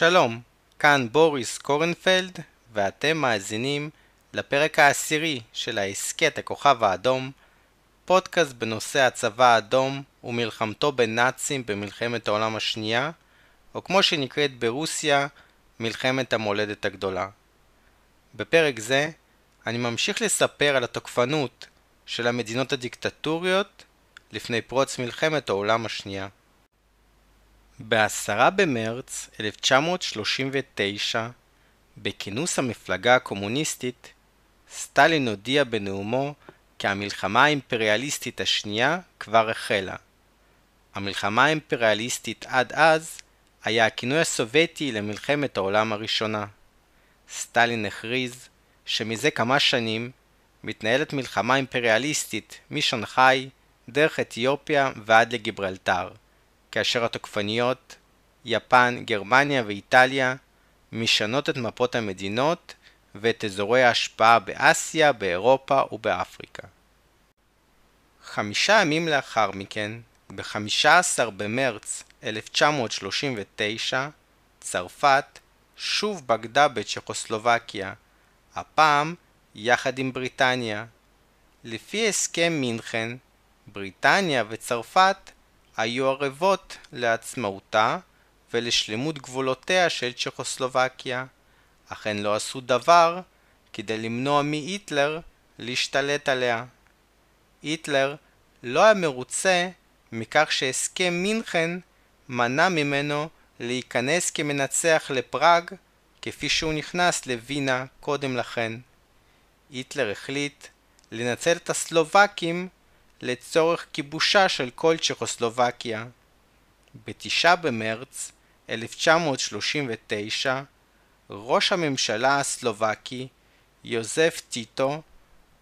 שלום, כאן בוריס קורנפלד, ואתם מאזינים לפרק העשירי של ההסכת הכוכב האדום, פודקאסט בנושא הצבא האדום ומלחמתו בנאצים במלחמת העולם השנייה, או כמו שנקראת ברוסיה, מלחמת המולדת הגדולה. בפרק זה אני ממשיך לספר על התוקפנות של המדינות הדיקטטוריות לפני פרוץ מלחמת העולם השנייה. ב-10 במרץ 1939, בכינוס המפלגה הקומוניסטית, סטלין הודיע בנאומו כי המלחמה האימפריאליסטית השנייה כבר החלה. המלחמה האימפריאליסטית עד אז היה הכינוי הסובייטי למלחמת העולם הראשונה. סטלין הכריז שמזה כמה שנים מתנהלת מלחמה אימפריאליסטית משנגחאי דרך אתיופיה ועד לגיברלטר, כאשר התוקפניות, יפן, גרמניה ואיטליה, משנות את מפות המדינות ואת אזורי ההשפעה באסיה, באירופה ובאפריקה. חמישה ימים לאחר מכן, ב-15 במרץ 1939, צרפת שוב בגדה בצ'כוסלובקיה, הפעם יחד עם בריטניה. לפי הסכם מינכן, בריטניה וצרפת היו ערבות לעצמאותה ולשלמות גבולותיה של צ'כוסלובקיה, אך הן לא עשו דבר כדי למנוע מהיטלר להשתלט עליה. היטלר לא היה מרוצה מכך שהסכם מינכן מנע ממנו להיכנס כמנצח לפראג כפי שהוא נכנס לווינה קודם לכן. היטלר החליט לנצל את הסלובקים לצורך כיבושה של כל צ'כוסלובקיה. בתשעה במרץ 1939 ראש הממשלה הסלובקי יוזף טיטו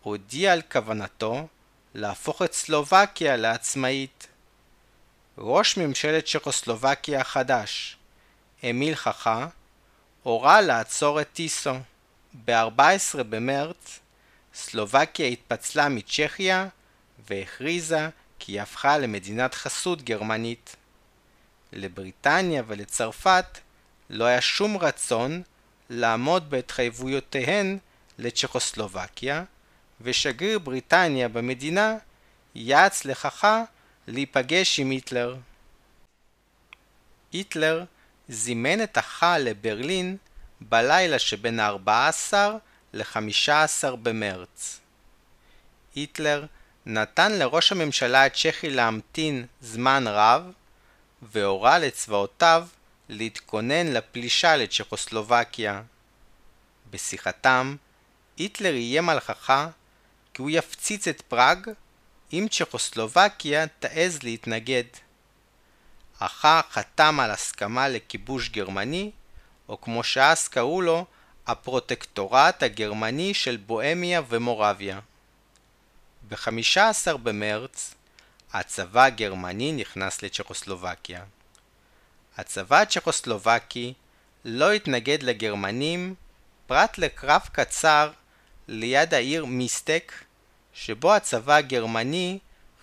הודיע על כוונתו להפוך את סלובקיה לעצמאית. ראש ממשלת צ'כוסלובקיה החדש, אמיל חכה, הורה לעצור את טיסו. ב-14 במרץ סלובקיה התפצלה מצ'כיה והכריזה כי היא הפכה למדינת חסות גרמנית. לבריטניה ולצרפת לא היה שום רצון לעמוד בהתחייבויותיהן לצ'כוסלובקיה, ושגריר בריטניה במדינה יעץ לככה להיפגש עם היטלר. היטלר זימן את החל לברלין בלילה שבין ה-14 ל-15 במרץ. היטלר נתן לראש הממשלה הצ'כי להמתין זמן רב, והורה לצבאותיו להתכונן לפלישה לצ'כוסלובקיה. בשיחתם, היטלר איים על חכה כי הוא יפציץ את פראג אם צ'כוסלובקיה תעז להתנגד. אחא חתם על הסכמה לכיבוש גרמני, או כמו שאז קראו לו, הפרוטקטורט הגרמני של בוהמיה ומורביה. ב-15 במרץ הצבא הגרמני נכנס לצ'כוסלובקיה. הצבא הצ'כוסלובקי לא התנגד לגרמנים פרט לקרב קצר ליד העיר מיסטק, שבו הצבא הגרמני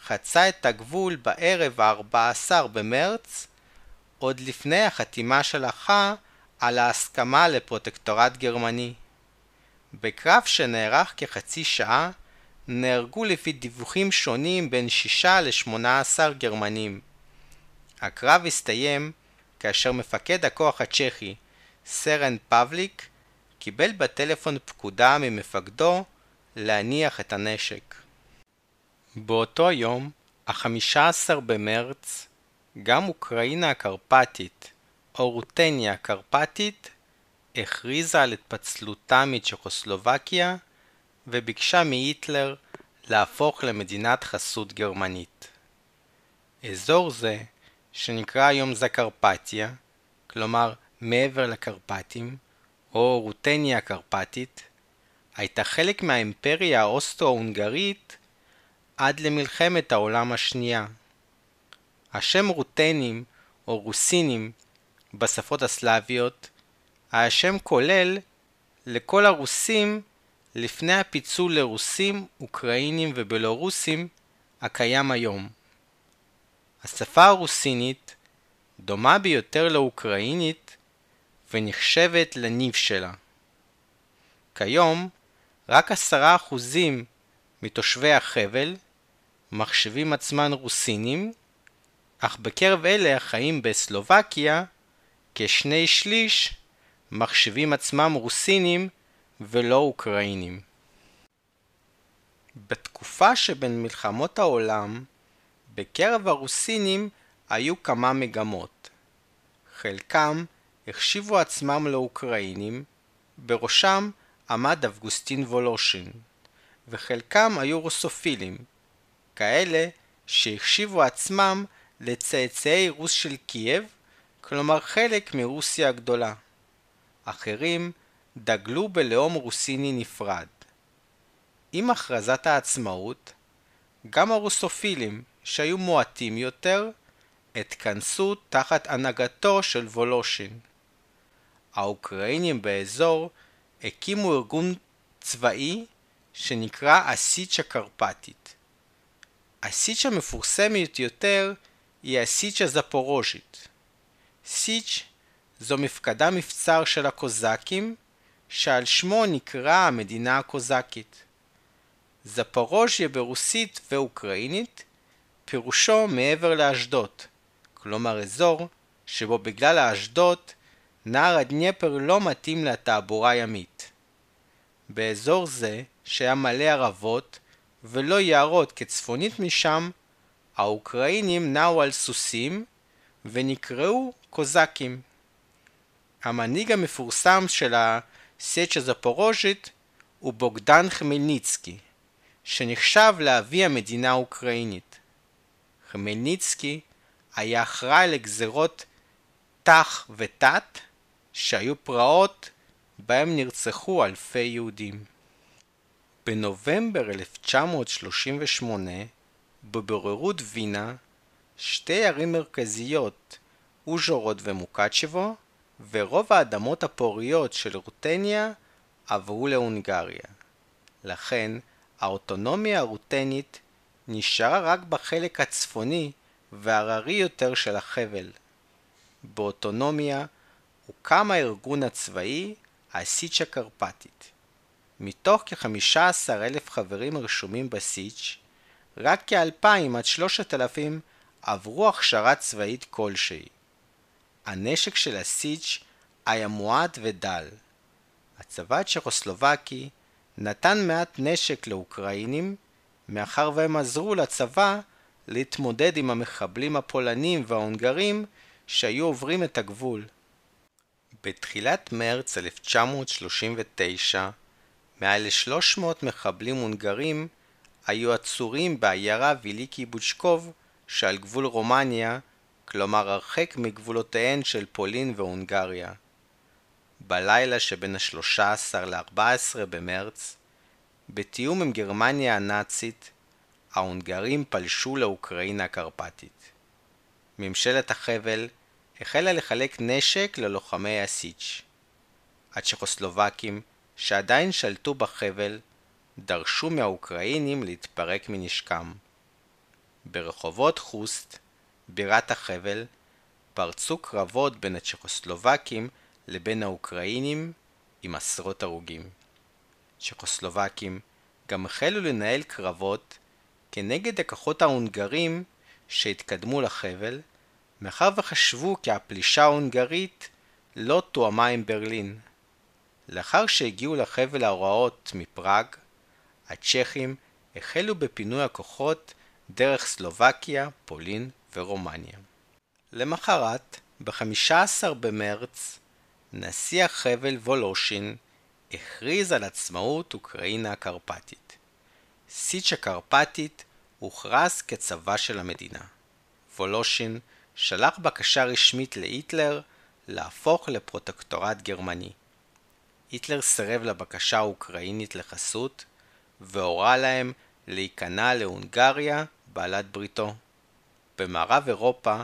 חצה את הגבול בערב ה-14 במרץ, עוד לפני החתימה של החא על ההסכמה לפרוטקטורט גרמני. בקרב שנערך כחצי שעה, נהרגו לפי דיווחים שונים בין 6 ל-18 גרמנים. הקרב הסתיים כאשר מפקד הכוח הצ'כי, סרן פבליק, קיבל בטלפון פקודה ממפקדו להניח את הנשק. באותו יום, ה-15 במרץ, גם אוקראינה הקרפטית, או רוטניה הקרפטית, הכריזה על התפצלותה מצ'כוסלובקיה וביקשה מהיטלר להפוך למדינת חסות גרמנית. אזור זה, שנקרא היום זקרפתיה, כלומר מעבר לקרפטים, או רוטניה הקרפטית, הייתה חלק מהאימפריה האוסטרו-הונגרית עד למלחמת העולם השנייה. השם רוטנים או רוסינים בשפות הסלאביות היה שם כולל לכל הרוסים לפני הפיצול לרוסים, אוקראינים ובלורוסים הקיים היום. השפה הרוסינית דומה ביותר לאוקראינית ונחשבת לניב שלה. כיום, רק עשרה אחוזים מתושבי החבל מחשבים עצמן רוסינים, אך בקרב אלה החיים בסלובקיה, כשני שליש מחשבים עצמם רוסינים ולא אוקראינים. בתקופה שבין מלחמות העולם, בקרב הרוסינים היו כמה מגמות. חלקם החשיבו עצמם לאוקראינים, בראשם עמד אבגוסטין וולושין, וחלקם היו רוסופילים, כאלה שהחשיבו עצמם לצאצאי רוס של קייב, כלומר חלק מרוסיה הגדולה. אחרים דגלו בלאום רוסיני נפרד. עם הכרזת העצמאות, גם הרוסופילים, שהיו מועטים יותר, התכנסו תחת הנהגתו של וולושין. האוקראינים באזור הקימו ארגון צבאי שנקרא הסיץ' הקרפטית. הסיץ' המפורסמת יותר היא הסיץ' הזפורוז'ית. סיץ' זו מפקדה מבצר של הקוזקים, שעל שמו נקראה המדינה הקוזקית. זפורוז'יה ברוסית ואוקראינית פירושו מעבר לאשדוד, כלומר אזור שבו בגלל האשדוד נהר הדניפר לא מתאים לתעבורה ימית. באזור זה, שהיה מלא ערבות ולא יערות כצפונית משם, האוקראינים נעו על סוסים ונקראו קוזקים. המנהיג המפורסם של הסצ'ה זפורוז'ית הוא בוגדן חמלניצקי, שנחשב לאבי המדינה האוקראינית. חמלניצקי היה אחראי לגזרות תח ותת, שהיו פרעות בהם נרצחו אלפי יהודים. בנובמבר 1938, בבוררות וינה, שתי ערים מרכזיות, אוז'ורוד ומוקצ'בו, ורוב האדמות הפוריות של רוטניה עברו להונגריה. לכן, האוטונומיה הרוטנית נשארה רק בחלק הצפוני והררי יותר של החבל. באוטונומיה הוקם הארגון הצבאי הסיץ' הקרפטית. מתוך כ-15 אלף חברים רשומים בסיץ', רק כ-2,000 עד 3,000 עברו הכשרה צבאית כלשהי. הנשק של הסיץ' היה מועט ודל. הצבא הצ'כוסלובקי נתן מעט נשק לאוקראינים, מאחר והם עזרו לצבא להתמודד עם המחבלים הפולנים וההונגרים שהיו עוברים את הגבול. בתחילת מרץ 1939, מעל ל-300 מחבלים הונגרים היו עצורים בעיירה ויליקי בוצ'קוב שעל גבול רומניה, כלומר הרחק מגבולותיהן של פולין והונגריה. בלילה שבין ה-13 ל-14 במרץ, בתיאום עם גרמניה הנאצית, ההונגרים פלשו לאוקראינה הקרפטית. ממשלת החבל החלה לחלק נשק ללוחמי הסיץ'. הצ'כוסלובקים, שעדיין שלטו בחבל, דרשו מהאוקראינים להתפרק מנשקם. ברחובות חוסט, בירת החבל, פרצו קרבות בין הצ'כוסלובקים לבין האוקראינים עם עשרות הרוגים. צ'כוסלובקים גם החלו לנהל קרבות כנגד הכוחות ההונגרים שהתקדמו לחבל, מאחר וחשבו כי הפלישה ההונגרית לא תואמה עם ברלין. לאחר שהגיעו לחבל ההוראות מפראג, הצ'כים החלו בפינוי הכוחות דרך סלובקיה, פולין ורומניה. למחרת, ב-15 במרץ, נשיא החבל וולושין הכריז על עצמאות אוקראינה הקרפטית. סיץ' הקרפטית הוכרז כצבא של המדינה. וולושין שלח בקשה רשמית להיטלר להפוך לפרוטקטורט גרמני. היטלר סירב לבקשה האוקראינית לחסות, והורה להם להיכנע להונגריה, בעלת בריתו. במערב אירופה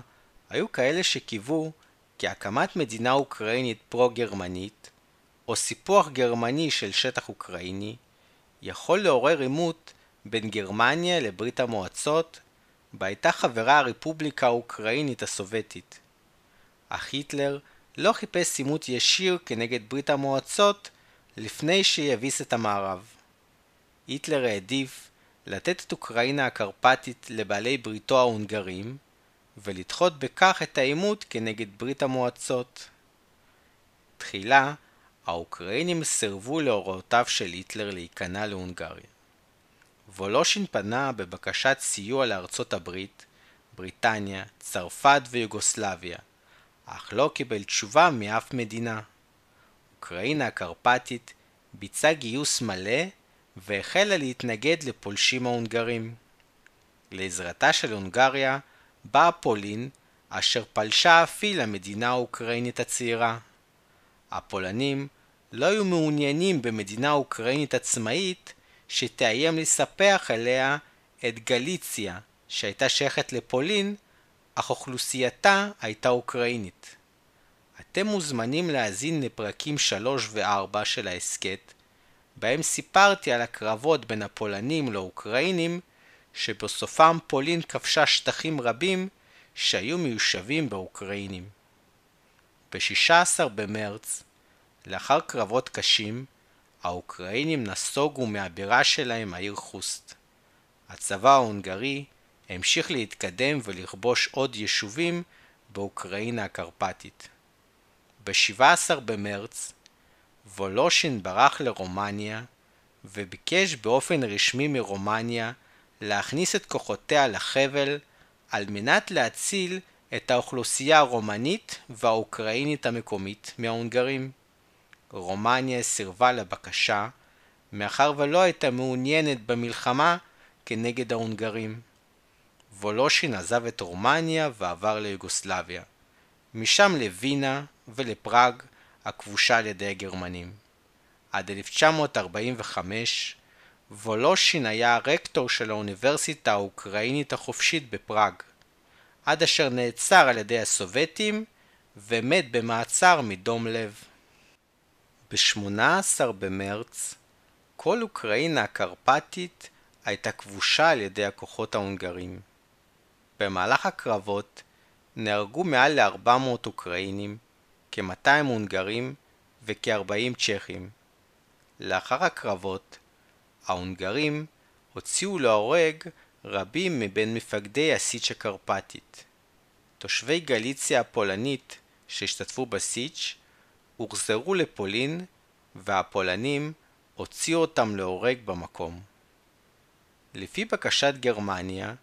היו כאלה שקיוו כי הקמת מדינה אוקראינית פרו-גרמנית, או סיפוח גרמני של שטח אוקראיני, יכול לעורר עימות בין גרמניה לברית המועצות, בה הייתה חברה הרפובליקה האוקראינית הסובייטית. אך היטלר לא חיפש עימות ישיר כנגד ברית המועצות לפני שיביס את המערב. היטלר העדיף לתת את אוקראינה הקרפטית לבעלי בריתו ההונגרים, ולדחות בכך את העימות כנגד ברית המועצות. תחילה, האוקראינים סירבו להוראותיו של היטלר להיכנע להונגריה. וולושין פנה בבקשת סיוע לארצות הברית, בריטניה, צרפת ויוגוסלביה, אך לא קיבל תשובה מאף מדינה. אוקראינה הקרפטית ביצעה גיוס מלא והחלה להתנגד לפולשים ההונגרים. לעזרתה של הונגריה באה פולין, אשר פלשה אף היא למדינה האוקראינית הצעירה. הפולנים לא היו מעוניינים במדינה אוקראינית עצמאית שתאיים לספח אליה את גליציה, שהייתה שייכת לפולין, אך אוכלוסייתה הייתה אוקראינית. אתם מוזמנים להאזין לפרקים 3 ו-4 של ההסכת, בהם סיפרתי על הקרבות בין הפולנים לאוקראינים, שבסופם פולין כבשה שטחים רבים שהיו מיושבים באוקראינים. ב-16 במרץ, לאחר קרבות קשים, האוקראינים נסוגו מהבירה שלהם העיר חוסט. הצבא ההונגרי המשיך להתקדם ולכבוש עוד יישובים באוקראינה הקרפטית. ב-17 במרץ, וולושין ברח לרומניה וביקש באופן רשמי מרומניה להכניס את כוחותיה לחבל על מנת להציל את האוכלוסייה הרומנית והאוקראינית המקומית מההונגרים. רומניה סירבה לבקשה, מאחר ולא הייתה מעוניינת במלחמה כנגד ההונגרים. וולושין עזב את רומניה ועבר ליוגוסלביה, משם לווינה ולפראג הכבושה על ידי הגרמנים. עד 1945 וולושין היה הרקטור של האוניברסיטה האוקראינית החופשית בפראג, עד אשר נעצר על ידי הסובייטים ומת במעצר מדום לב. ב-18 במרץ כל אוקראינה הקרפטית הייתה כבושה על ידי הכוחות ההונגרים. במהלך הקרבות נהרגו מעל ל-400 אוקראינים, כ-200 הונגרים וכ-40 צ'כים. לאחר הקרבות, ההונגרים הוציאו להורג רבים מבין מפקדי הסיץ' הקרפטית. תושבי גליציה הפולנית שהשתתפו בסיץ' הוחזרו לפולין והפולנים הוציאו אותם להורג במקום. לפי בקשת גרמניה,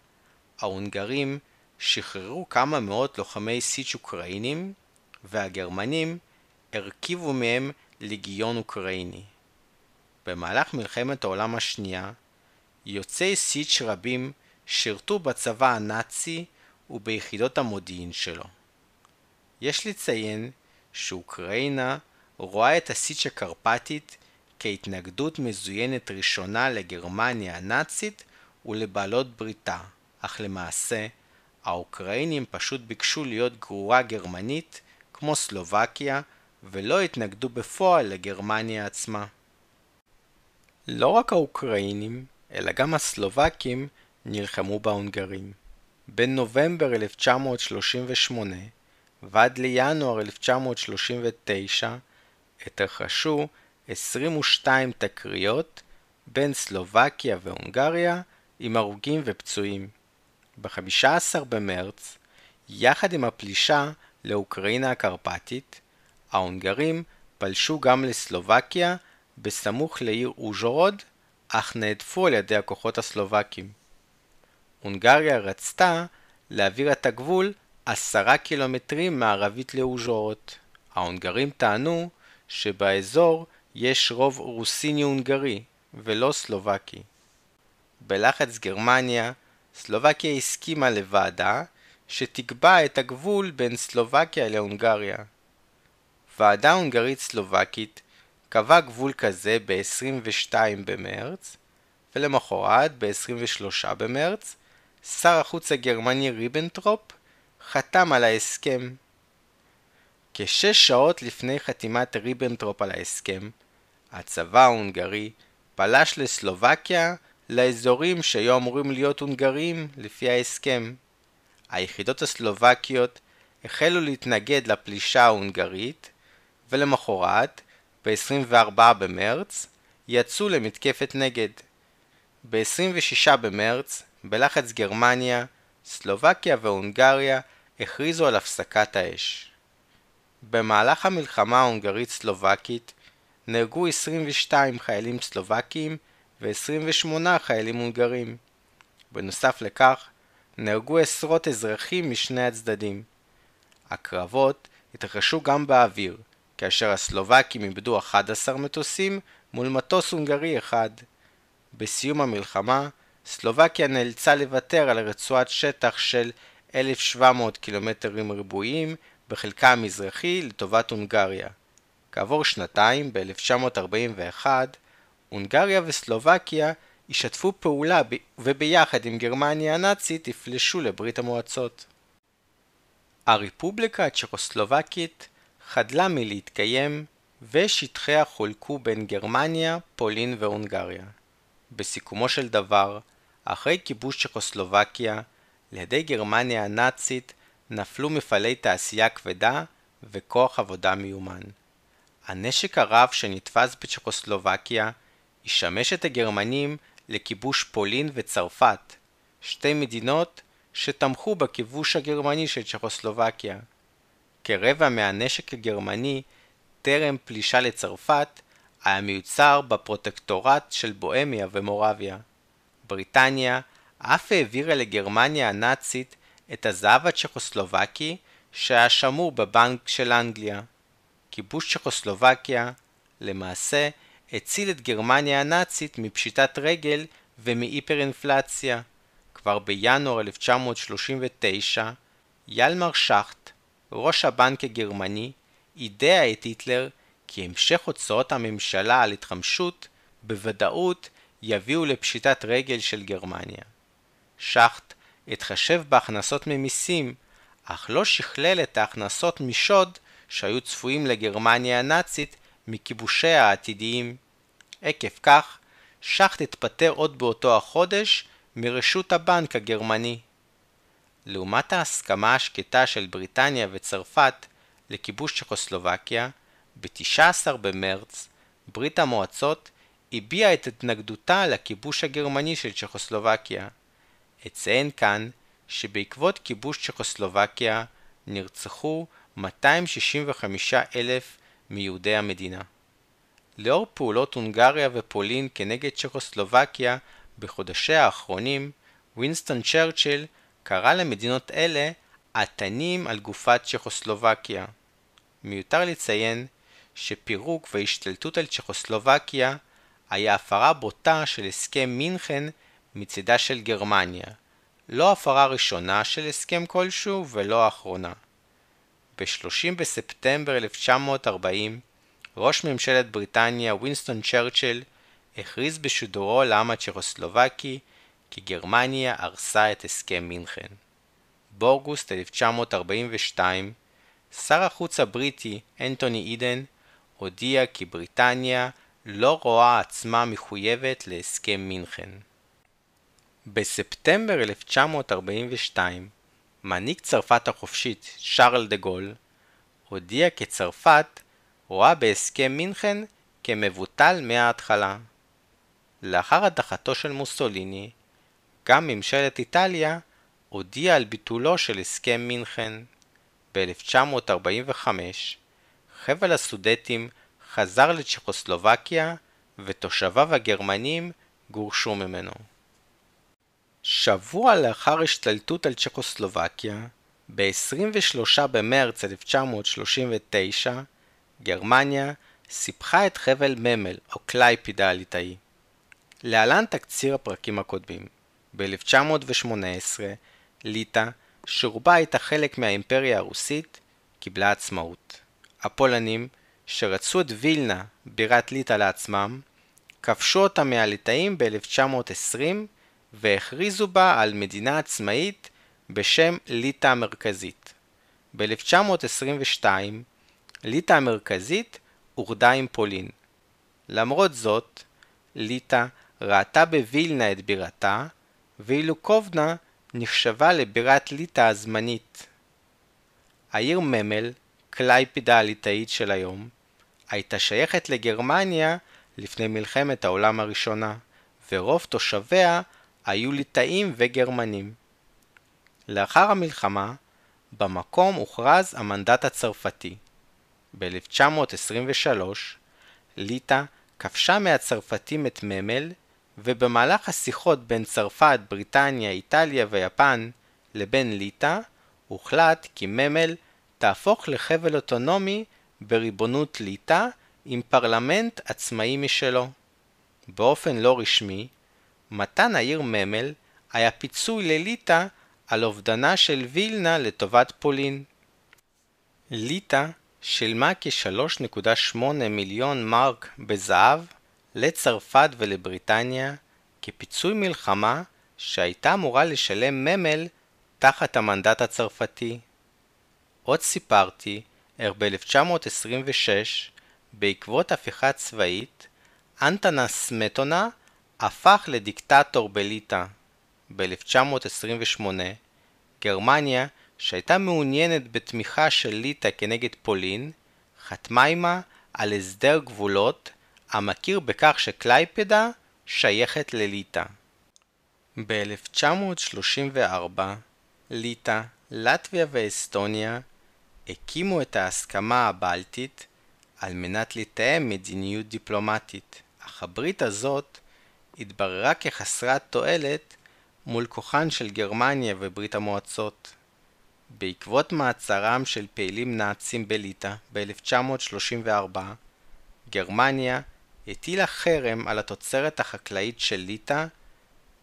ההונגרים שחררו כמה מאות לוחמי סיץ' אוקראינים והגרמנים הרכיבו מהם לגיון אוקראיני. במהלך מלחמת העולם השנייה, יוצאי סיץ' רבים שירתו בצבא הנאצי וביחידות המודיעין שלו. יש לציין שאוקראינה רואה את הסיץ' הקרפטית כהתנגדות מזוינת ראשונה לגרמניה הנאצית ולבעלות בריתה, אך למעשה האוקראינים פשוט ביקשו להיות גרורה גרמנית כמו סלובקיה ולא התנגדו בפועל לגרמניה עצמה. לא רק האוקראינים, אלא גם הסלובקים נלחמו בהונגרים. בין נובמבר 1938 ועד לינואר 1939 התרחשו 22 תקריות בין סלובקיה והונגריה עם הרוגים ופצועים. ב-15 במרץ, יחד עם הפלישה לאוקראינה הקרפטית, ההונגרים פלשו גם לסלובקיה בסמוך לעיר אוז'ורוד, אך נהדפו על ידי הכוחות הסלובקים. הונגריה רצתה להעביר את הגבול עשרה קילומטרים מערבית לאוז'ורוד. ההונגרים טענו שבאזור יש רוב רוסיני-הונגרי ולא סלובקי. בלחץ גרמניה, סלובקיה הסכימה לוועדה שתקבע את הגבול בין סלובקיה להונגריה. ועדה הונגרית סלובקית קבע גבול כזה ב-22 במרץ, ולמחרת, ב-23 במרץ, שר החוץ הגרמני ריבנטרופ חתם על ההסכם. כשש שעות לפני חתימת ריבנטרופ על ההסכם, הצבא ההונגרי פלש לסלובקיה לאזורים שהיו אמורים להיות הונגריים לפי ההסכם. היחידות הסלובקיות החלו להתנגד לפלישה ההונגרית, ולמחרת, ב-24 במרץ, יצאו למתקפת נגד. ב-26 במרץ, בלחץ גרמניה, סלובקיה והונגריה הכריזו על הפסקת האש. במהלך המלחמה ההונגרית-סלובקית נהרגו 22 חיילים סלובקיים ו-28 חיילים הונגרים. בנוסף לכך, נהרגו עשרות אזרחים משני הצדדים. הקרבות התרחשו גם באוויר, כאשר הסלובקים איבדו 11 מטוסים מול מטוס הונגרי אחד. בסיום המלחמה, סלובקיה נאלצה לוותר על רצועת שטח של 1,700 קילומטרים רבועים בחלקה המזרחי לטובת הונגריה. כעבור שנתיים, ב-1941, הונגריה וסלובקיה ישתפו פעולה וביחד עם גרמניה הנאצית יפלשו לברית המועצות. הרפובליקה הצ'כוסלובקית חדלה מלהתקיים ושטחיה חולקו בין גרמניה, פולין והונגריה. בסיכומו של דבר, אחרי כיבוש צ'כוסלובקיה, לידי גרמניה הנאצית נפלו מפעלי תעשייה כבדה וכוח עבודה מיומן. הנשק הרב שנתפס בצ'כוסלובקיה ישמש את הגרמנים לכיבוש פולין וצרפת, שתי מדינות שתמכו בכיבוש הגרמני של צ'כוסלובקיה. כרבע מהנשק הגרמני טרם פלישה לצרפת היה מיוצר בפרוטקטורט של בוהמיה ומורביה. בריטניה אף העבירה לגרמניה הנאצית את הזהב הצ'כוסלובקי שהיה שמור בבנק של אנגליה. כיבוש צ'כוסלובקיה, למעשה, הציל את גרמניה הנאצית מפשיטת רגל ומהיפר-אינפלציה. כבר בינואר 1939, ילמר שכט, ראש הבנק הגרמני, יידע את היטלר כי המשך הוצאות הממשלה על התחמשות בוודאות יביאו לפשיטת רגל של גרמניה. שכט התחשב בהכנסות ממיסים, אך לא שכלל את ההכנסות משוד שהיו צפויים לגרמניה הנאצית מכיבושיה העתידיים. עקב כך, שכט התפטר עוד באותו החודש מרשות הבנק הגרמני. לעומת ההסכמה השקטה של בריטניה וצרפת לכיבוש צ'כוסלובקיה, ב-19 במרץ ברית המועצות הביעה את התנגדותה לכיבוש הגרמני של צ'כוסלובקיה. אציין כאן שבעקבות כיבוש צ'כוסלובקיה נרצחו 265 אלף מיהודי המדינה. לאור פעולות הונגריה ופולין כנגד צ'כוסלובקיה בחודשיה האחרונים, וינסטון צ'רצ'יל קרא למדינות אלה עתנים על גופת צ'כוסלובקיה. מיותר לציין שפירוק והשתלטות על צ'כוסלובקיה היה הפרה בוטה של הסכם מינכן מצידה של גרמניה, לא הפרה ראשונה של הסכם כלשהו ולא האחרונה. ב-30 בספטמבר 1940, ראש ממשלת בריטניה וינסטון צ'רצ'יל הכריז בשידורו לעם הצ'כוסלובקי כי גרמניה הרסה את הסכם מינכן. באוגוסט 1942, שר החוץ הבריטי אנטוני אידן הודיע כי בריטניה לא רואה עצמה מחויבת להסכם מינכן. בספטמבר 1942, מנהיג צרפת החופשית, שרל דה גול, הודיע כי צרפת רואה בהסכם מינכן כמבוטל מההתחלה. לאחר הדחתו של מוסוליני, גם ממשלת איטליה הודיעה על ביטולו של הסכם מינכן. ב-1945, חבל הסודטים חזר לצ'כוסלובקיה ותושביו הגרמנים גורשו ממנו. שבוע לאחר השתלטות על צ'כוסלובקיה, ב-23 במרץ 1939, גרמניה סיפחה את חבל ממל או קלייפידה הליטאי. להלן תקציר הפרקים הקודמים. ב-1918, ליטא, שרובה הייתה חלק מהאימפריה הרוסית, קיבלה עצמאות. הפולנים, שרצו את וילנה, בירת ליטא לעצמם, כבשו אותה מהליטאים ב-1920 והכריזו בה על מדינה עצמאית בשם ליטא המרכזית. ב-1922 ליטא המרכזית אוחדה עם פולין. למרות זאת, ליטא ראתה בווילנה את בירתה, ואילו קובנה נחשבה לבירת ליטא הזמנית. העיר ממל, קלייפידה הליטאית של היום, הייתה שייכת לגרמניה לפני מלחמת העולם הראשונה, ורוב תושביה היו ליטאים וגרמנים. לאחר המלחמה, במקום הוכרז המנדט הצרפתי. ב-1923, ליטא כבשה מהצרפתים את ממל, ובמהלך השיחות בין צרפת, בריטניה, איטליה ויפן לבין ליטא, הוחלט כי ממל תהפוך לחבל אוטונומי בריבונות ליטא עם פרלמנט עצמאי משלו. באופן לא רשמי, מתן העיר ממל היה פיצוי לליטא על אובדנה של וילנה לטובת פולין. ליטא שילמה כ-3.8 מיליון מרק בזהב לצרפת ולבריטניה כפיצוי מלחמה שהייתה אמורה לשלם ממל תחת המנדט הצרפתי. עוד סיפרתי איך ב-1926, בעקבות הפיכה צבאית, אנטנס סמטונה הפך לדיקטטור בליטא. ב-1928, גרמניה, שהייתה מעוניינת בתמיכה של ליטא כנגד פולין, חתמה עמה על הסדר גבולות המכיר בכך שקלייפדה שייכת לליטא. ב-1934, ליטא, לטביה ואסטוניה הקימו את ההסכמה הבלטית על מנת לתאם מדיניות דיפלומטית, אך הברית הזאת התבררה כחסרת תועלת מול כוחן של גרמניה וברית המועצות. בעקבות מעצרם של פעילים נאצים בליטא ב-1934, גרמניה הטילה חרם על התוצרת החקלאית של ליטא,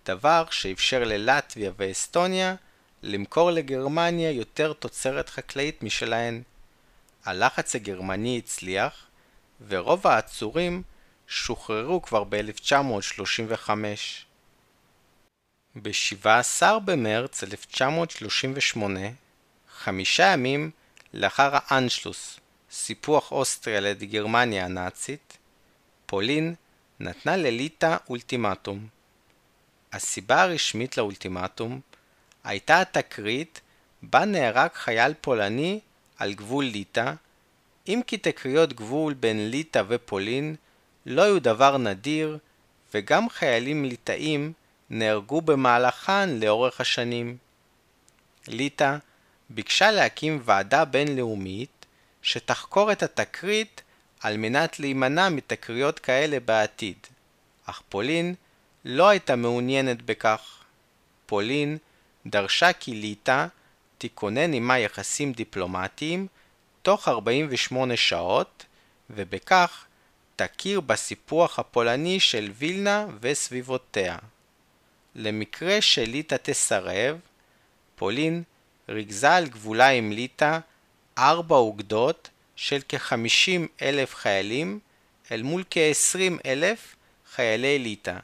דבר שאפשר ללטביה ואסטוניה למכור לגרמניה יותר תוצרת חקלאית משלהן. הלחץ הגרמני הצליח, ורוב העצורים שוחררו כבר ב-1935. ב-17 במרץ 1938, חמישה ימים לאחר האנשלוס, סיפוח אוסטריה לידי גרמניה הנאצית, פולין נתנה לליטא אולטימטום. הסיבה הרשמית לאולטימטום הייתה התקרית בה נהרג חייל פולני על גבול ליטא, אם כי תקריות גבול בין ליטא ופולין לא היו דבר נדיר, וגם חיילים ליטאים נהרגו במהלכן לאורך השנים. ליטא ביקשה להקים ועדה בינלאומית שתחקור את התקרית על מנת להימנע מתקריות כאלה בעתיד, אך פולין לא הייתה מעוניינת בכך. פולין דרשה כי ליטא תיכונן עמה יחסים דיפלומטיים תוך 48 שעות, ובכך תכיר בסיפוח הפולני של וילנה וסביבותיה. למקרה שליטא תסרב, פולין ריכזה על גבולה עם ליטא ארבע אוגדות של כ-50 אלף חיילים אל מול כ-20 אלף חיילי ליטא.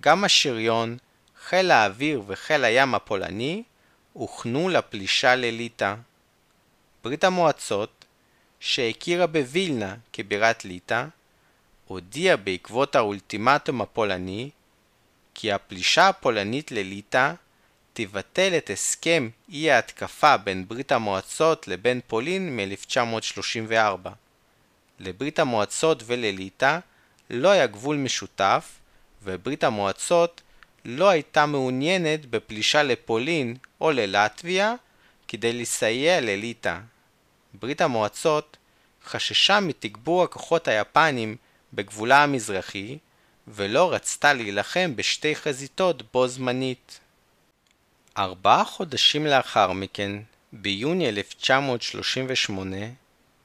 גם השריון, חיל האוויר וחיל הים הפולני הוכנו לפלישה לליטא. ברית המועצות, שהכירה בווילנה כבירת ליטא, הודיעה בעקבות האולטימטום הפולני כי הפלישה הפולנית לליטא תבטל את הסכם אי ההתקפה בין ברית המועצות לבין פולין מ-1934. לברית המועצות ולליטא לא היה גבול משותף, וברית המועצות לא הייתה מעוניינת בפלישה לפולין או ללטביה כדי לסייע לליטא. ברית המועצות חששה מתגבור הכוחות היפנים בגבולה המזרחי, ולא רצתה להילחם בשתי חזיתות בו זמנית. ארבעה חודשים לאחר מכן, ביוני 1938,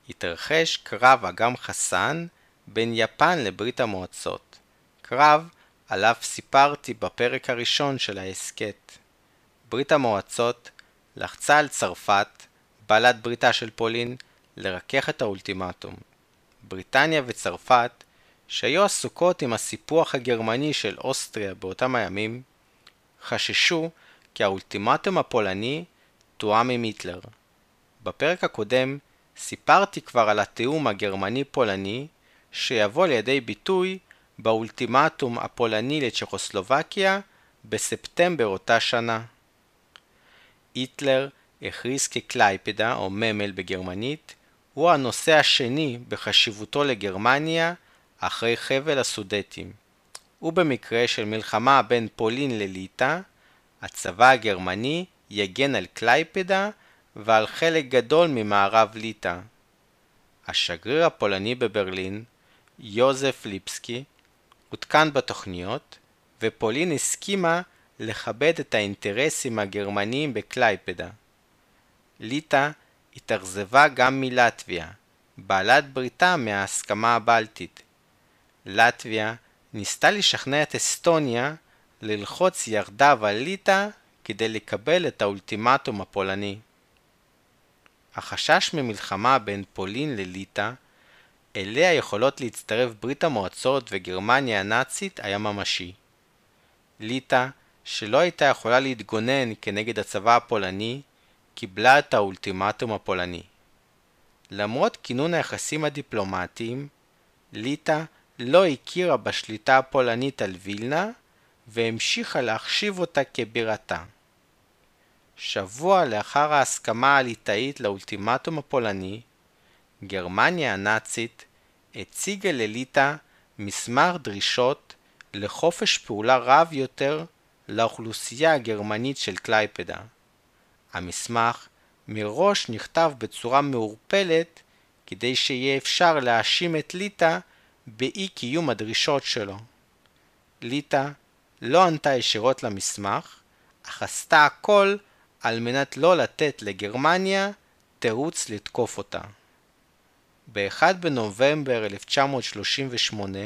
התרחש קרב אגם חסן בין יפן לברית המועצות. קרב עליו סיפרתי בפרק הראשון של ההסכת. ברית המועצות לחצה על צרפת, בעלת בריתה של פולין, לרכך את האולטימטום. בריטניה וצרפת, שהיו עסוקות עם הסיפוח הגרמני של אוסטריה באותם הימים, חששו כי האולטימטום הפולני תואם עם היטלר. בפרק הקודם סיפרתי כבר על התיאום הגרמני-פולני שיבוא לידי ביטוי באולטימטום הפולני לצ'כוסלובקיה בספטמבר אותה שנה. היטלר הכריז כקלייפדה או ממל בגרמנית, הוא הנושא השני בחשיבותו לגרמניה אחרי חבל הסודטים. ובמקרה של מלחמה בין פולין לליטא, הצבא הגרמני יגן על קלייפדה ועל חלק גדול ממערב ליטא. השגריר הפולני בברלין, יוזף ליפסקי, עודכן בתוכניות, ופולין הסכימה לכבד את האינטרסים הגרמניים בקלייפדה. ליטא התאכזבה גם מלטביה, בעלת בריתה מההסכמה הבלטית. לטביה ניסתה לשכנע את אסטוניה ללחוץ יחדיו על ליטא כדי לקבל את האולטימטום הפולני. החשש ממלחמה בין פולין לליטא, אליה יכולות להצטרף ברית המועצות וגרמניה הנאצית, היה ממשי. ליטא, שלא הייתה יכולה להתגונן כנגד הצבא הפולני, קיבלה את האולטימטום הפולני. למרות כינון היחסים הדיפלומטיים, ליטא לא הכירה בשליטה הפולנית על וילנה והמשיכה להחשיב אותה כבירתה. שבוע לאחר ההסכמה הליטאית לאולטימטום הפולני, גרמניה הנאצית הציגה לליטא מסמך דרישות לחופש פעולה רב יותר לאוכלוסייה הגרמנית של קלייפדה. המסמך מראש נכתב בצורה מעורפלת כדי שיהיה אפשר להאשים את ליטא באי קיום הדרישות שלו. ליטא לא ענתה ישירות למסמך, אך עשתה הכל על מנת לא לתת לגרמניה תירוץ לתקוף אותה. ב-1 בנובמבר 1938,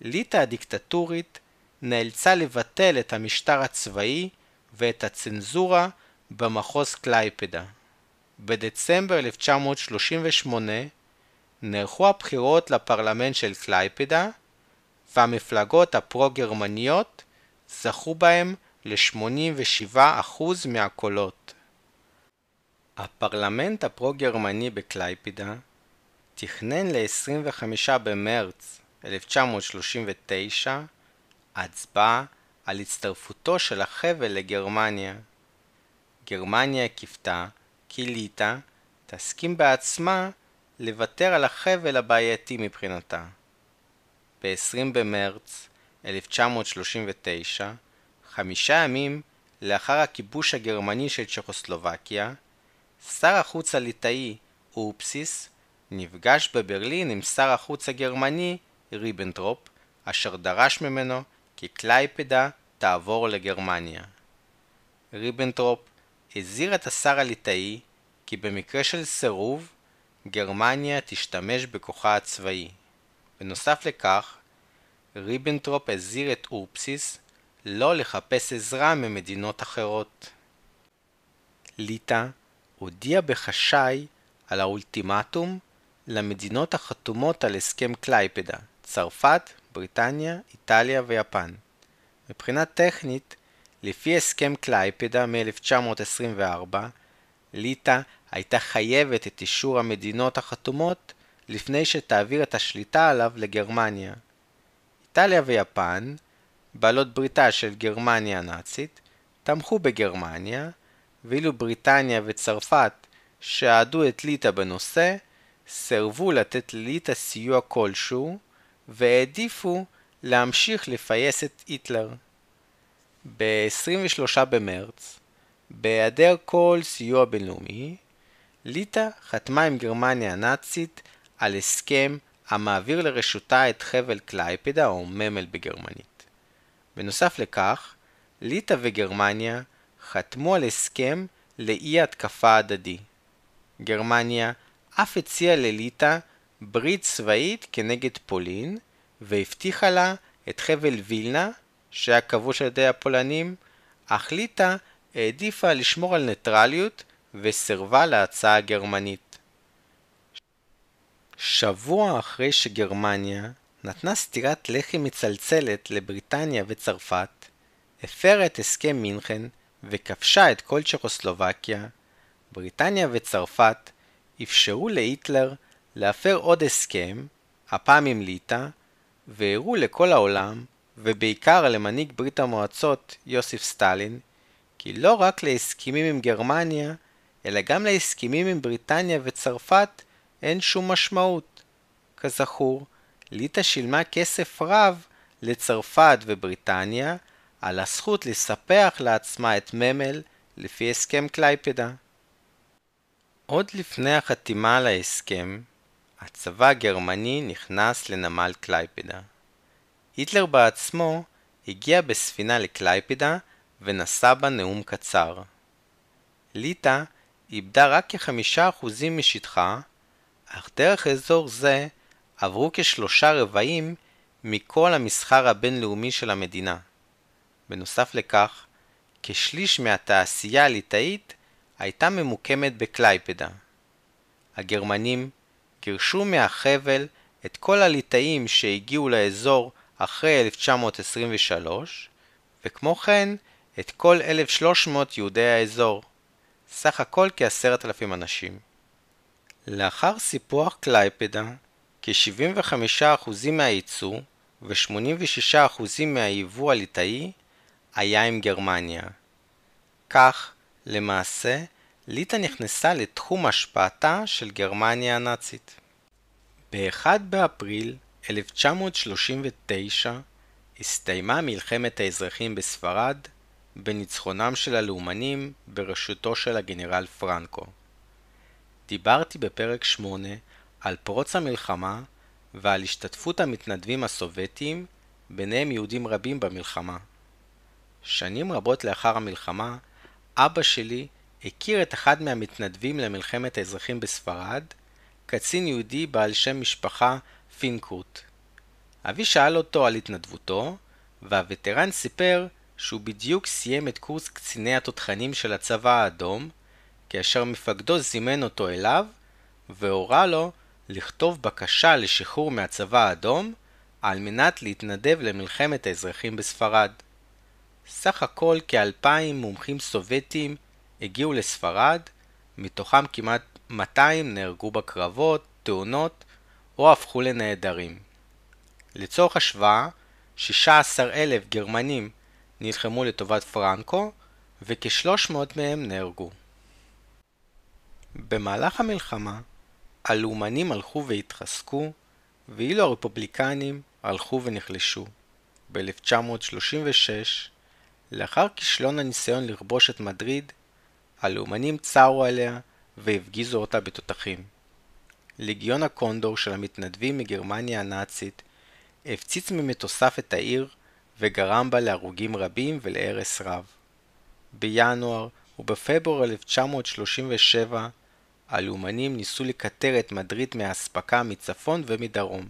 ליטא הדיקטטורית נאלצה לבטל את המשטר הצבאי ואת הצנזורה במחוז קלייפדה. בדצמבר 1938 נערכו הבחירות לפרלמנט של קלייפדה, והמפלגות הפרו-גרמניות זכו בהם ל-87% מהקולות. הפרלמנט הפרו-גרמני בקלייפדה תכנן ל-25 במרץ 1939 הצבעה על הצטרפותו של החבל לגרמניה. גרמניה קיוותה כי ליטא תסכים בעצמה לוותר על החבל הבעייתי מבחינתה. ב-20 במרץ 1939, חמישה ימים לאחר הכיבוש הגרמני של צ'כוסלובקיה, שר החוץ הליטאי אופסיס נפגש בברלין עם שר החוץ הגרמני ריבנטרופ, אשר דרש ממנו כי קלייפדה תעבור לגרמניה. ריבנטרופ הזהיר את השר הליטאי כי במקרה של סירוב, גרמניה תשתמש בכוחה הצבאי. בנוסף לכך, ריבנטרופ הזהיר את אורבשיס לא לחפש עזרה ממדינות אחרות. ליטא הודיעה בחשאי על האולטימטום למדינות החתומות על הסכם קלייפדה, צרפת, בריטניה, איטליה ויפן. מבחינה טכנית, לפי הסכם קלייפדה מ-1924, ליטא הייתה חייבת את אישור המדינות החתומות לפני שתעביר את השליטה עליו לגרמניה. איטליה ויפן, בעלות בריתה של גרמניה הנאצית, תמכו בגרמניה, ואילו בריטניה וצרפת, שאהדו את ליטא בנושא, סירבו לתת לליטא סיוע כלשהו, והעדיפו להמשיך לפייס את היטלר. ב-23 במרץ, בהיעדר כל סיוע בינלאומי, ליטא חתמה עם גרמניה הנאצית על הסכם המעביר לרשותה את חבל קלייפדה או ממל בגרמנית. בנוסף לכך, ליטא וגרמניה חתמו על הסכם לאי התקפה הדדי. גרמניה אף הציעה לליטא ברית צבאית כנגד פולין, והבטיחה לה את חבל וילנה, שהיה כבוש על ידי הפולנים, אך ליטא העדיפה לשמור על ניטרליות וסירבה להצעה הגרמנית. שבוע אחרי שגרמניה נתנה סטירת לחי מצלצלת לבריטניה וצרפת, הפרה את הסכם מינכן וכבשה את כל צ'כוסלובקיה, בריטניה וצרפת אפשרו להיטלר להפר עוד הסכם, הפעם עם ליטא, והראו לכל העולם, ובעיקר למנהיג ברית המועצות יוסיף סטלין, כי לא רק להסכמים עם גרמניה, אלא גם להסכמים עם בריטניה וצרפת אין שום משמעות. כזכור, ליטא שילמה כסף רב לצרפת ובריטניה על הזכות לספח לעצמה את ממל לפי הסכם קלייפדה. עוד לפני החתימה על ההסכם, הצבא הגרמני נכנס לנמל קלייפדה. היטלר בעצמו הגיע בספינה לקלייפדה ונשא בה נאום קצר. ליטא איבדה רק כחמישה אחוזים משטחה, אך דרך אזור זה עברו כשלושה רבעים מכל המסחר הבינלאומי של המדינה. בנוסף לכך, כשליש מהתעשייה הליטאית הייתה ממוקמת בקלייפדה. הגרמנים גירשו מהחבל את כל הליטאים שהגיעו לאזור אחרי 1923, וכמו כן את כל 1,300 יהודי האזור, סך הכל כ-10,000 אנשים. לאחר סיפוח קלייפדה, כ-75% מהייצוא ו-86% מהיבוא הליטאי היה עם גרמניה. כך, למעשה, ליטא נכנסה לתחום השפעתה של גרמניה הנאצית. ב-1 באפריל 1939 הסתיימה מלחמת האזרחים בספרד בניצחונם של הלאומנים בראשותו של הגנרל פרנקו. דיברתי בפרק 8 על פרוץ המלחמה ועל השתתפות המתנדבים הסובייטים, ביניהם יהודים רבים במלחמה. שנים רבות לאחר המלחמה, אבא שלי הכיר את אחד מהמתנדבים למלחמת האזרחים בספרד, קצין יהודי בעל שם משפחה פינקרוט. אבי שאל אותו על התנדבותו, והווטרן סיפר שהוא בדיוק סיים את קורס קציני התותחנים של הצבא האדום, כאשר מפקדו זימן אותו אליו, והורה לו לכתוב בקשה לשחרור מהצבא האדום, על מנת להתנדב למלחמת האזרחים בספרד. סך הכל כאלפיים מומחים סובייטים הגיעו לספרד, מתוכם כמעט 200 נהרגו בקרבות, תאונות או הפכו לנעדרים. לצורך השוואה, 16,000 גרמנים נלחמו לטובת פרנקו, וכ-300 מהם נהרגו. במהלך המלחמה, הלאומנים הלכו והתחזקו, ואילו הרפובליקנים הלכו ונחלשו. ב-1936, לאחר כישלון הניסיון לכבוש את מדריד, הלאומנים צרו עליה והפגיזו אותה בתותחים. לגיון הקונדור של המתנדבים מגרמניה הנאצית הפציץ ממטוסיו את העיר וגרם בה להרוגים רבים ולהרס רב. בינואר ובפברואר 1937 הלאומנים ניסו לקטר את מדריד מהאספקה מצפון ומדרום.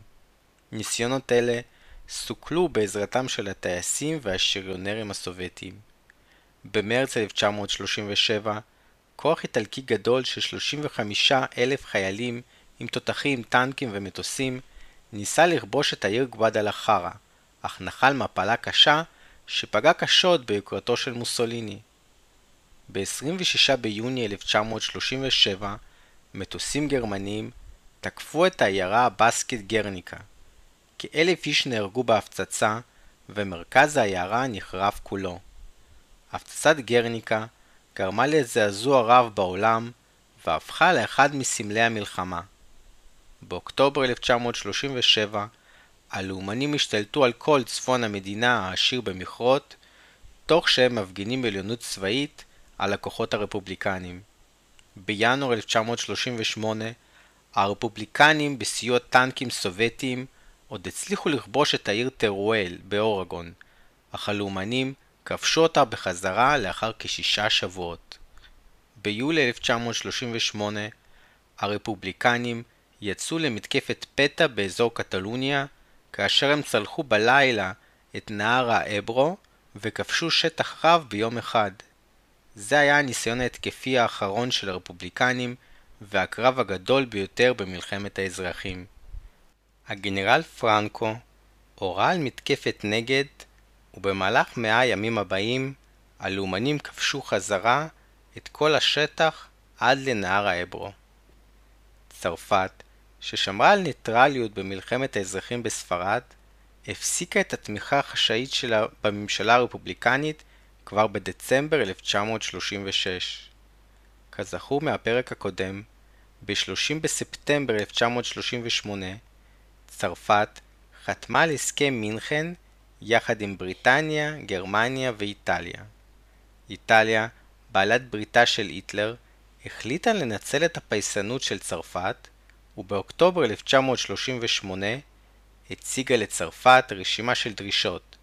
ניסיונות אלה סוכלו בעזרתם של הטייסים והשריונרים הסובייטיים. במרץ 1937, כוח איטלקי גדול של 35 אלף חיילים עם תותחים, טנקים ומטוסים ניסה לכבוש את העיר גואדה לחרה, אך נחל מפלה קשה שפגע קשות ביוקרתו של מוסוליני. ב-26 ביוני 1937 מטוסים גרמנים תקפו את העיירה הבסקית גרניקה. כאלף איש נהרגו בהפצצה ומרכז העיירה נחרב כולו. הפצצת גרניקה גרמה לזעזוע רב בעולם והפכה לאחד מסמלי המלחמה. באוקטובר 1937 הלאומנים השתלטו על כל צפון המדינה העשיר במכרות, תוך שהם מפגינים עליונות צבאית על הכוחות הרפובליקניים. בינואר 1938 הרפובליקנים בסיוע טנקים סובייטיים עוד הצליחו לכבוש את העיר טרואל באורגון, אך הלאומנים כבשו אותה בחזרה לאחר כשישה שבועות. ביולי 1938 הרפובליקנים יצאו למתקפת פתע באזור קטלוניה, כאשר הם צלחו בלילה את נהר האברו וכבשו שטח רב ביום אחד. זה היה הניסיון ההתקפי האחרון של הרפובליקנים והקרב הגדול ביותר במלחמת האזרחים. הגנרל פרנקו הורה על מתקפת נגד, ובמהלך מאה הימים הבאים הלאומנים כבשו חזרה את כל השטח עד לנהר האברו. צרפת, ששמרה על ניטרליות במלחמת האזרחים בספרד, הפסיקה את התמיכה החשאית שלה בממשלה הרפובליקנית כבר בדצמבר 1936. כזכור מהפרק הקודם, ב-30 בספטמבר 1938, צרפת חתמה על הסכם מינכן יחד עם בריטניה, גרמניה ואיטליה. איטליה, בעלת בריתה של היטלר, החליטה לנצל את הפייסנות של צרפת, ובאוקטובר 1938 הציגה לצרפת רשימה של דרישות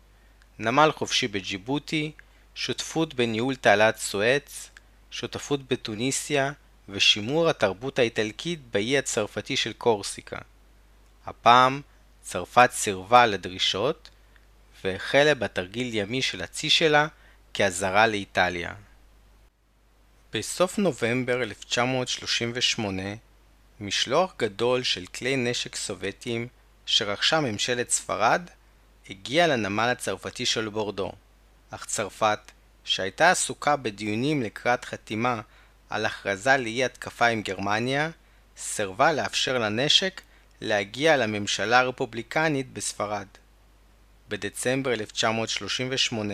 נמל חופשי בג'יבוטי, שותפות בניהול תעלת סואץ, שותפות בתוניסיה ושימור התרבות האיטלקית באי הצרפתי של קורסיקה. הפעם צרפת סירבה לדרישות והחלה בתרגיל ימי של הצי שלה כאזהרה לאיטליה. בסוף נובמבר 1938, משלוח גדול של כלי נשק סובייטיים שרכשה ממשלת ספרד הגיע לנמל הצרפתי של בורדו, אך צרפת, שהייתה עסוקה בדיונים לקראת חתימה על הכרזה לאי התקפה עם גרמניה, סירבה לאפשר לנשק להגיע לממשלה הרפובליקנית בספרד. בדצמבר 1938,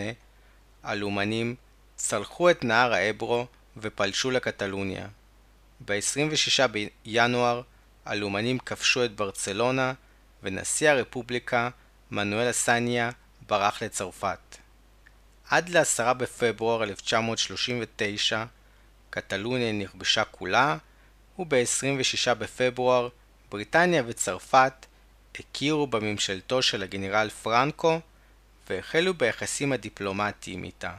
הלאומנים צלחו את נהר האברו ופלשו לקטלוניה. ב-26 בינואר הלאומנים כבשו את ברצלונה ונשיא הרפובליקה, מנואל אסניה, ברח לצרפת. עד ל-10 בפברואר 1939 קטלוניה נכבשה כולה, וב-26 בפברואר בריטניה וצרפת הכירו בממשלתו של הגנרל פרנקו והחלו ביחסים הדיפלומטיים איתה.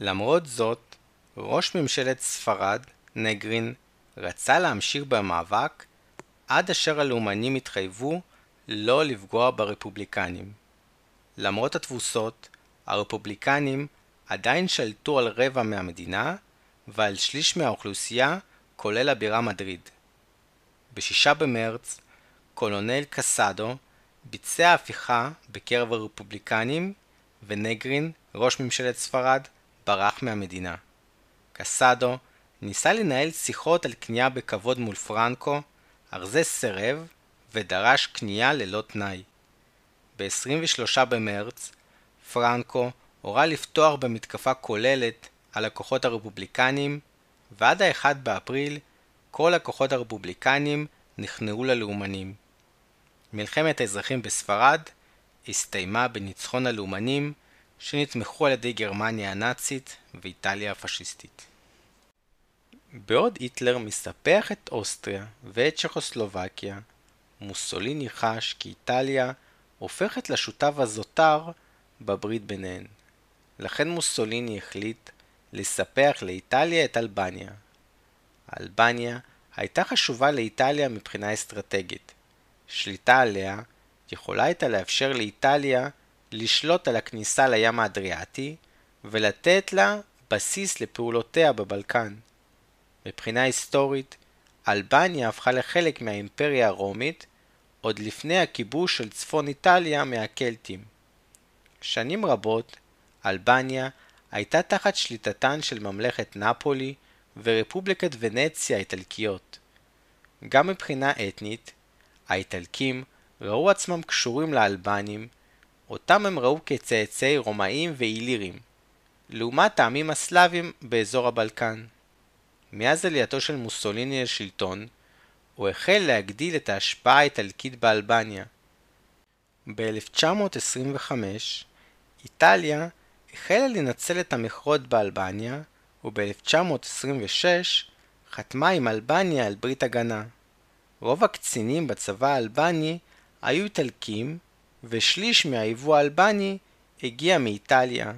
למרות זאת, ראש ממשלת ספרד, נגרין, רצה להמשיך במאבק עד אשר הלאומנים התחייבו לא לפגוע ברפובליקנים. למרות התבוסות, הרפובליקנים עדיין שלטו על רבע מהמדינה ועל שליש מהאוכלוסייה, כולל הבירה מדריד. ב-6 במרץ, קולונל קסאדו ביצע הפיכה בקרב הרפובליקנים ונגרין, ראש ממשלת ספרד, ברח מהמדינה. קסאדו ניסה לנהל שיחות על כניעה בכבוד מול פרנקו, אך זה סירב ודרש כניעה ללא תנאי. ב-23 במרץ, פרנקו הורה לפתוח במתקפה כוללת על הכוחות הרפובליקנים, ועד ה-1 באפריל כל הכוחות הרפובליקנים נכנעו ללאומנים. מלחמת האזרחים בספרד הסתיימה בניצחון הלאומנים שנתמכו על ידי גרמניה הנאצית ואיטליה הפשיסטית. בעוד היטלר מספח את אוסטריה ואת צ'כוסלובקיה, מוסוליני חש כי איטליה הופכת לשותף הזוטר בברית ביניהן. לכן מוסוליני החליט לספח לאיטליה את אלבניה. אלבניה הייתה חשובה לאיטליה מבחינה אסטרטגית. שליטה עליה יכולה הייתה לאפשר לאיטליה לשלוט על הכניסה לים האדריאטי ולתת לה בסיס לפעולותיה בבלקן. מבחינה היסטורית, אלבניה הפכה לחלק מהאימפריה הרומית עוד לפני הכיבוש של צפון איטליה מהקלטים. שנים רבות, אלבניה הייתה תחת שליטתן של ממלכת נפולי ורפובליקת ונציה האיטלקיות. גם מבחינה אתנית, האיטלקים ראו עצמם קשורים לאלבנים, אותם הם ראו כצאצאי רומאים ואילירים, לעומת העמים הסלאבים באזור הבלקן. מאז עלייתו של מוסוליני לשלטון, הוא החל להגדיל את ההשפעה האיטלקית באלבניה. ב-1925, איטליה החלה לנצל את המכרות באלבניה, וב-1926 חתמה עם אלבניה על ברית הגנה. רוב הקצינים בצבא האלבני היו איטלקים, ושליש מהיבוא האלבני הגיע מאיטליה.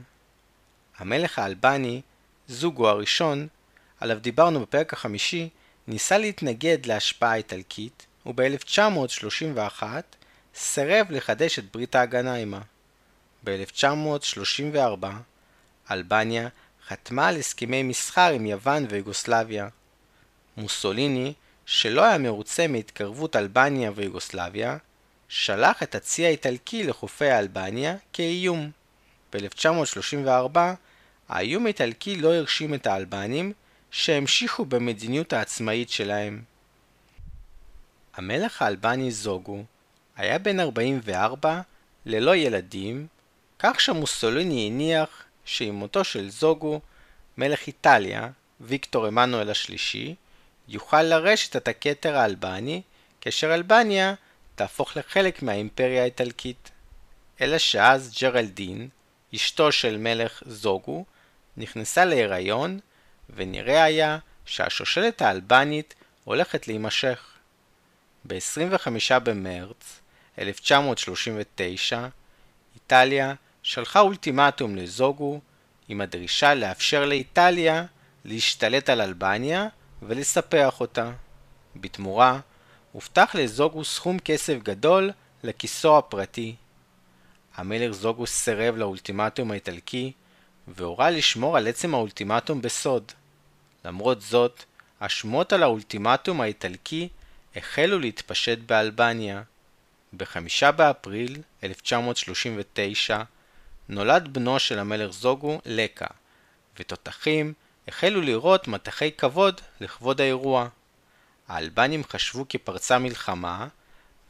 המלך האלבני, זוגו הראשון, עליו דיברנו בפרק החמישי, ניסה להתנגד להשפעה האיטלקית, וב-1931 סירב לחדש את ברית ההגנה עמה. ב-1934 אלבניה חתמה על הסכמי מסחר עם יוון ויוגוסלביה. מוסוליני, שלא היה מרוצה מהתקרבות אלבניה ויוגוסלביה, שלח את הצי האיטלקי לחופי אלבניה כאיום. ב-1934 האיום האיטלקי לא הרשים את האלבנים, שהמשיכו במדיניות העצמאית שלהם. המלך האלבני זוגו היה בן 44, ללא ילדים, כך שמוסוליני הניח שעם מותו של זוגו, מלך איטליה, ויקטור עמנואל השלישי, יוכל לרשת את הכתר האלבני, כאשר אלבניה תהפוך לחלק מהאימפריה האיטלקית. אלא שאז ג'רלדין, אשתו של מלך זוגו, נכנסה להיריון, ונראה היה שהשושלת האלבנית הולכת להימשך. ב-25 במרץ 1939, איטליה שלחה אולטימטום לזוגו עם הדרישה לאפשר לאיטליה להשתלט על אלבניה ולספח אותה. בתמורה, הובטח לזוגו סכום כסף גדול לכיסו הפרטי. המלך זוגוס סירב לאולטימטום האיטלקי והורה לשמור על עצם האולטימטום בסוד. למרות זאת, השמועות על האולטימטום האיטלקי החלו להתפשט באלבניה. ב-5 באפריל 1939 נולד בנו של המלך זוגו, לקה, ותותחים החלו לירות מטחי כבוד לכבוד האירוע. האלבנים חשבו כי פרצה מלחמה,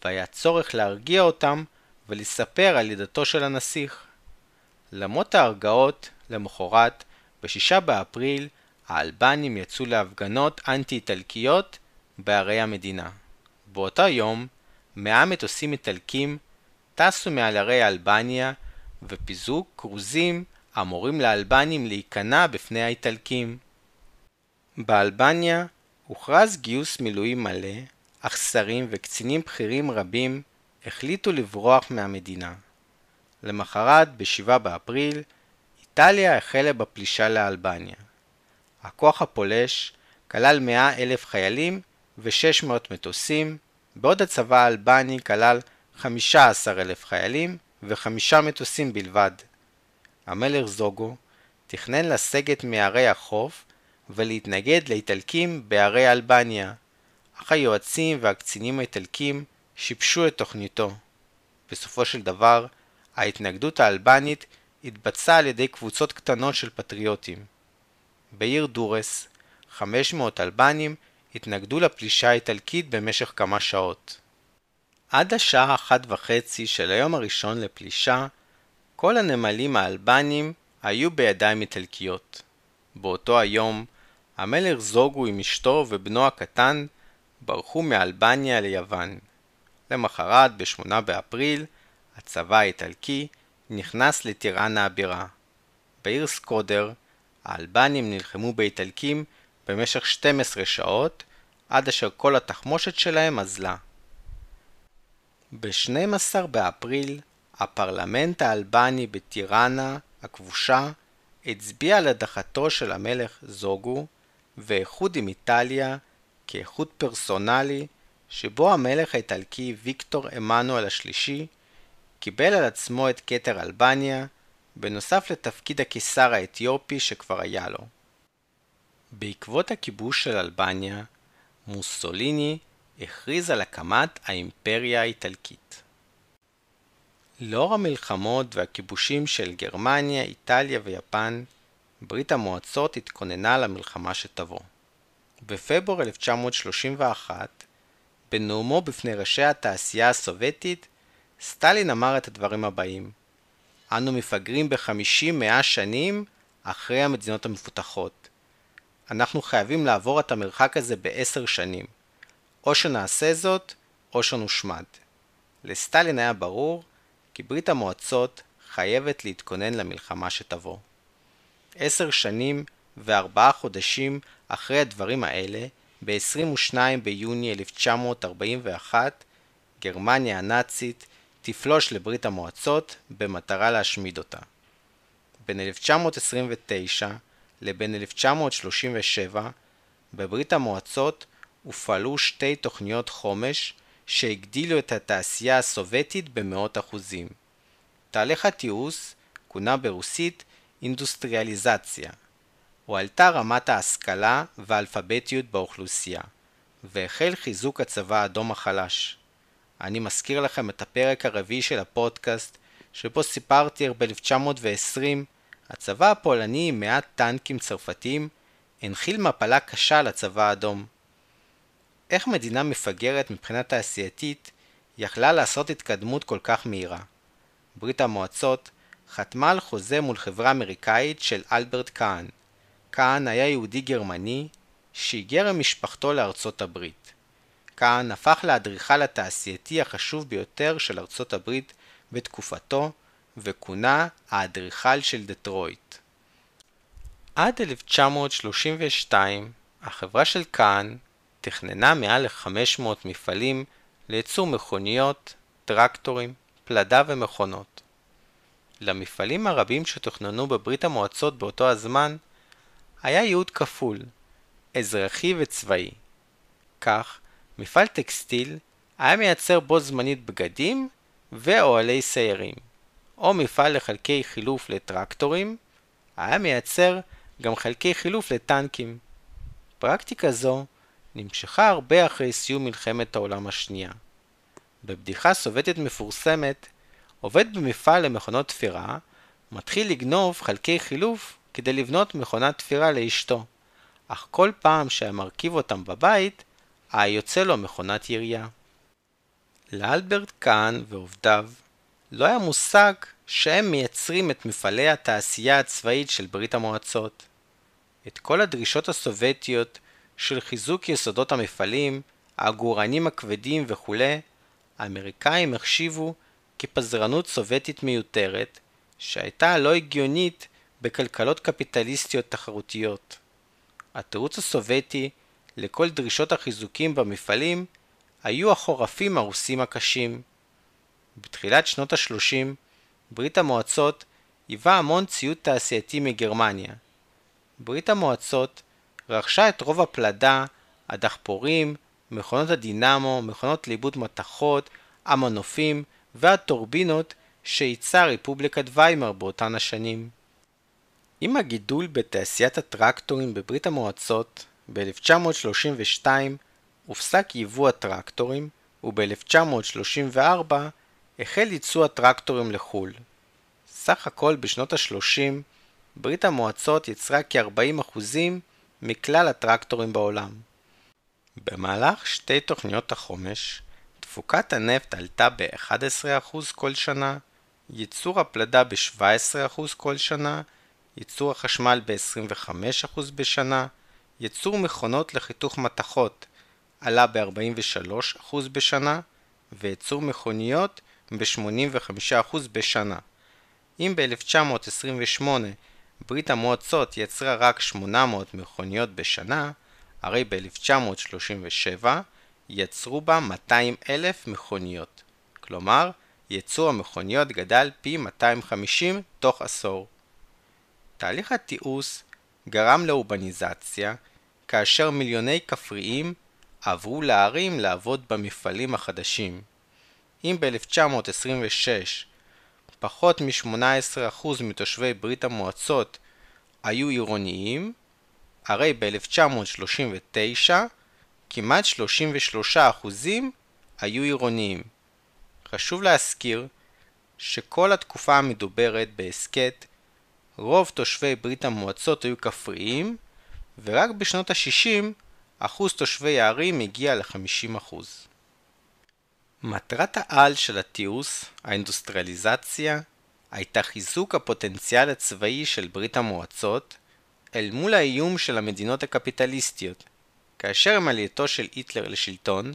והיה צורך להרגיע אותם ולספר על לידתו של הנסיך. למרות ההרגעות, למחרת, ב-6 באפריל, האלבנים יצאו להפגנות אנטי-איטלקיות בערי המדינה. באותו יום, מאה מטוסים איטלקים טסו מעל ערי אלבניה ופיזרו כרוזים המורים לאלבנים להיכנע בפני האיטלקים. באלבניה הוכרז גיוס מילואים מלא, אך שרים וקצינים בכירים רבים החליטו לברוח מהמדינה. למחרת, ב-7 באפריל, איטליה החלה בפלישה לאלבניה. הכוח הפולש כלל 100 אלף חיילים ו-600 מטוסים, בעוד הצבא האלבני כלל 15 אלף חיילים וחמישה מטוסים בלבד. המלך זוגו תכנן לסגת מערי החוף ולהתנגד לאיטלקים בערי אלבניה, אך היועצים והקצינים האיטלקים שיבשו את תוכניתו. בסופו של דבר, ההתנגדות האלבנית התבצעה על ידי קבוצות קטנות של פטריוטים. בעיר דורס, 500 אלבנים התנגדו לפלישה האיטלקית במשך כמה שעות. עד השעה אחת וחצי של היום הראשון לפלישה, כל הנמלים האלבנים היו בידיים איטלקיות. באותו היום, המלך זוגו עם אשתו ובנו הקטן ברחו מאלבניה ליוון. למחרת, ב-8 באפריל, הצבא האיטלקי נכנס לטיראנה הבירה. בעיר סקודר, האלבנים נלחמו באיטלקים במשך 12 שעות, עד אשר כל התחמושת שלהם אזלה. ב-12 באפריל, הפרלמנט האלבני בטיראנה הכבושה הצביע על הדחתו של המלך זוגו ואיחוד עם איטליה כאיחוד פרסונלי שבו המלך האיטלקי ויקטור עמנואל השלישי קיבל על עצמו את כתר אלבניה בנוסף לתפקיד הקיסר האתיופי שכבר היה לו. בעקבות הכיבוש של אלבניה, מוסוליני הכריז על הקמת האימפריה האיטלקית. לאור המלחמות והכיבושים של גרמניה, איטליה ויפן, ברית המועצות התכוננה למלחמה שתבוא. בפברואר 1931, בנאומו בפני ראשי התעשייה הסובייטית, סטלין אמר את הדברים הבאים: אנו מפגרים בחמישים-מאה שנים אחרי המדינות המפותחות. אנחנו חייבים לעבור את המרחק הזה בעשר שנים. או שנעשה זאת, או שנושמד. לסטלין היה ברור כי ברית המועצות חייבת להתכונן למלחמה שתבוא. עשר שנים וארבעה חודשים אחרי הדברים האלה, ב-22 ביוני 1941, גרמניה הנאצית תפלוש לברית המועצות במטרה להשמיד אותה. בין 1929 לבין 1937, בברית המועצות הופעלו שתי תוכניות חומש שהגדילו את התעשייה הסובייטית במאות אחוזים. תהליך התיעוש כונה ברוסית אינדוסטריאליזציה. הועלתה רמת ההשכלה והאלפביתיות באוכלוסייה, והחל חיזוק הצבא האדום החלש. אני מזכיר לכם את הפרק הרביעי של הפודקאסט, שבו סיפרתי איך ב-1920 הצבא הפולני עם מעט טנקים צרפתיים הנחיל מפלה קשה לצבא האדום. איך מדינה מפגרת מבחינה תעשייתית יכלה לעשות התקדמות כל כך מהירה? ברית המועצות חתמה על חוזה מול חברה אמריקאית של אלברט קאהן. כהן היה יהודי גרמני שהיגר עם משפחתו לארצות הברית. כהן הפך לאדריכל התעשייתי החשוב ביותר של ארצות הברית בתקופתו, וכונה האדריכל של דטרויט. עד 1932 החברה של כהן תכננה מעל ל-500 מפעלים לייצור מכוניות, טרקטורים, פלדה ומכונות. למפעלים הרבים שתוכננו בברית המועצות באותו הזמן, היה ייעוד כפול, אזרחי וצבאי. כך, מפעל טקסטיל היה מייצר בו זמנית בגדים ואוהלי סיירים, או מפעל לחלקי חילוף לטרקטורים, היה מייצר גם חלקי חילוף לטנקים. פרקטיקה זו נמשכה הרבה אחרי סיום מלחמת העולם השנייה. בבדיחה סובייטית מפורסמת, עובד במפעל למכונות תפירה, מתחיל לגנוב חלקי חילוף כדי לבנות מכונת תפירה לאשתו, אך כל פעם שהיה מרכיב אותם בבית, היה יוצא לו מכונת ירייה. לאלברט כהן ועובדיו לא היה מושג שהם מייצרים את מפעלי התעשייה הצבאית של ברית המועצות. את כל הדרישות הסובייטיות של חיזוק יסודות המפעלים, העגורנים הכבדים וכולי, האמריקאים החשיבו כפזרנות סובייטית מיותרת, שהייתה לא הגיונית בכלכלות קפיטליסטיות תחרותיות. התירוץ הסובייטי לכל דרישות החיזוקים במפעלים היו החורפים הרוסים הקשים. בתחילת שנות ה-30, ברית המועצות היווה המון ציוד תעשייתי מגרמניה. ברית המועצות רכשה את רוב הפלדה, הדחפורים, מכונות הדינמו, מכונות לעיבוד מתכות, המנופים והטורבינות שייצר רפובליקת ויימר באותן השנים. עם הגידול בתעשיית הטרקטורים בברית המועצות, ב-1932 הופסק ייבוא הטרקטורים, וב-1934 החל ייצוא הטרקטורים לחו"ל. סך הכל בשנות ה-30 ברית המועצות יצרה כ-40% מכלל הטרקטורים בעולם. במהלך שתי תוכניות החומש, תפוקת הנפט עלתה ב-11% כל שנה, ייצור הפלדה ב-17% כל שנה, ייצור החשמל ב-25% בשנה, ייצור מכונות לחיתוך מתכות עלה ב-43% בשנה, וייצור מכוניות ב-85% בשנה. אם ב-1928 ברית המועצות יצרה רק 800 מכוניות בשנה, הרי ב-1937 יצרו בה 200 אלף מכוניות. כלומר, ייצור המכוניות גדל פי 250 תוך עשור. תהליך התיעוש גרם לאורבניזציה, כאשר מיליוני כפריים עברו לערים לעבוד במפעלים החדשים. אם ב-1926 פחות מ-18% מתושבי ברית המועצות היו עירוניים, הרי ב-1939 כמעט 33% היו עירוניים. חשוב להזכיר שכל התקופה המדוברת בהסכת, רוב תושבי ברית המועצות היו כפריים, ורק בשנות ה-60 אחוז תושבי הערים הגיע ל-50%. מטרת העל של התיעוש, האינדוסטריאליזציה, הייתה חיזוק הפוטנציאל הצבאי של ברית המועצות אל מול האיום של המדינות הקפיטליסטיות, כאשר עם עלייתו של היטלר לשלטון,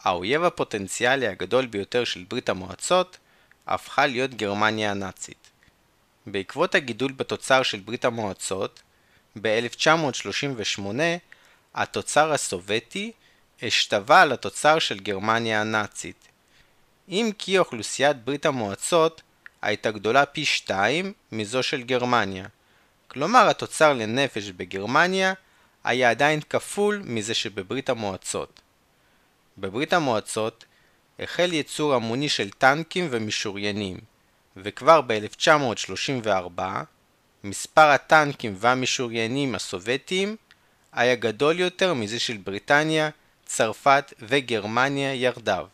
האויב הפוטנציאלי הגדול ביותר של ברית המועצות הפכה להיות גרמניה הנאצית. בעקבות הגידול בתוצר של ברית המועצות, ב-1938 התוצר הסובייטי השתווה לתוצר של גרמניה הנאצית. אם כי אוכלוסיית ברית המועצות הייתה גדולה פי שתיים מזו של גרמניה. כלומר התוצר לנפש בגרמניה היה עדיין כפול מזה שבברית המועצות. בברית המועצות החל ייצור המוני של טנקים ומשוריינים, וכבר ב-1934 מספר הטנקים והמשוריינים הסובייטיים היה גדול יותר מזה של בריטניה, צרפת וגרמניה יחדיו.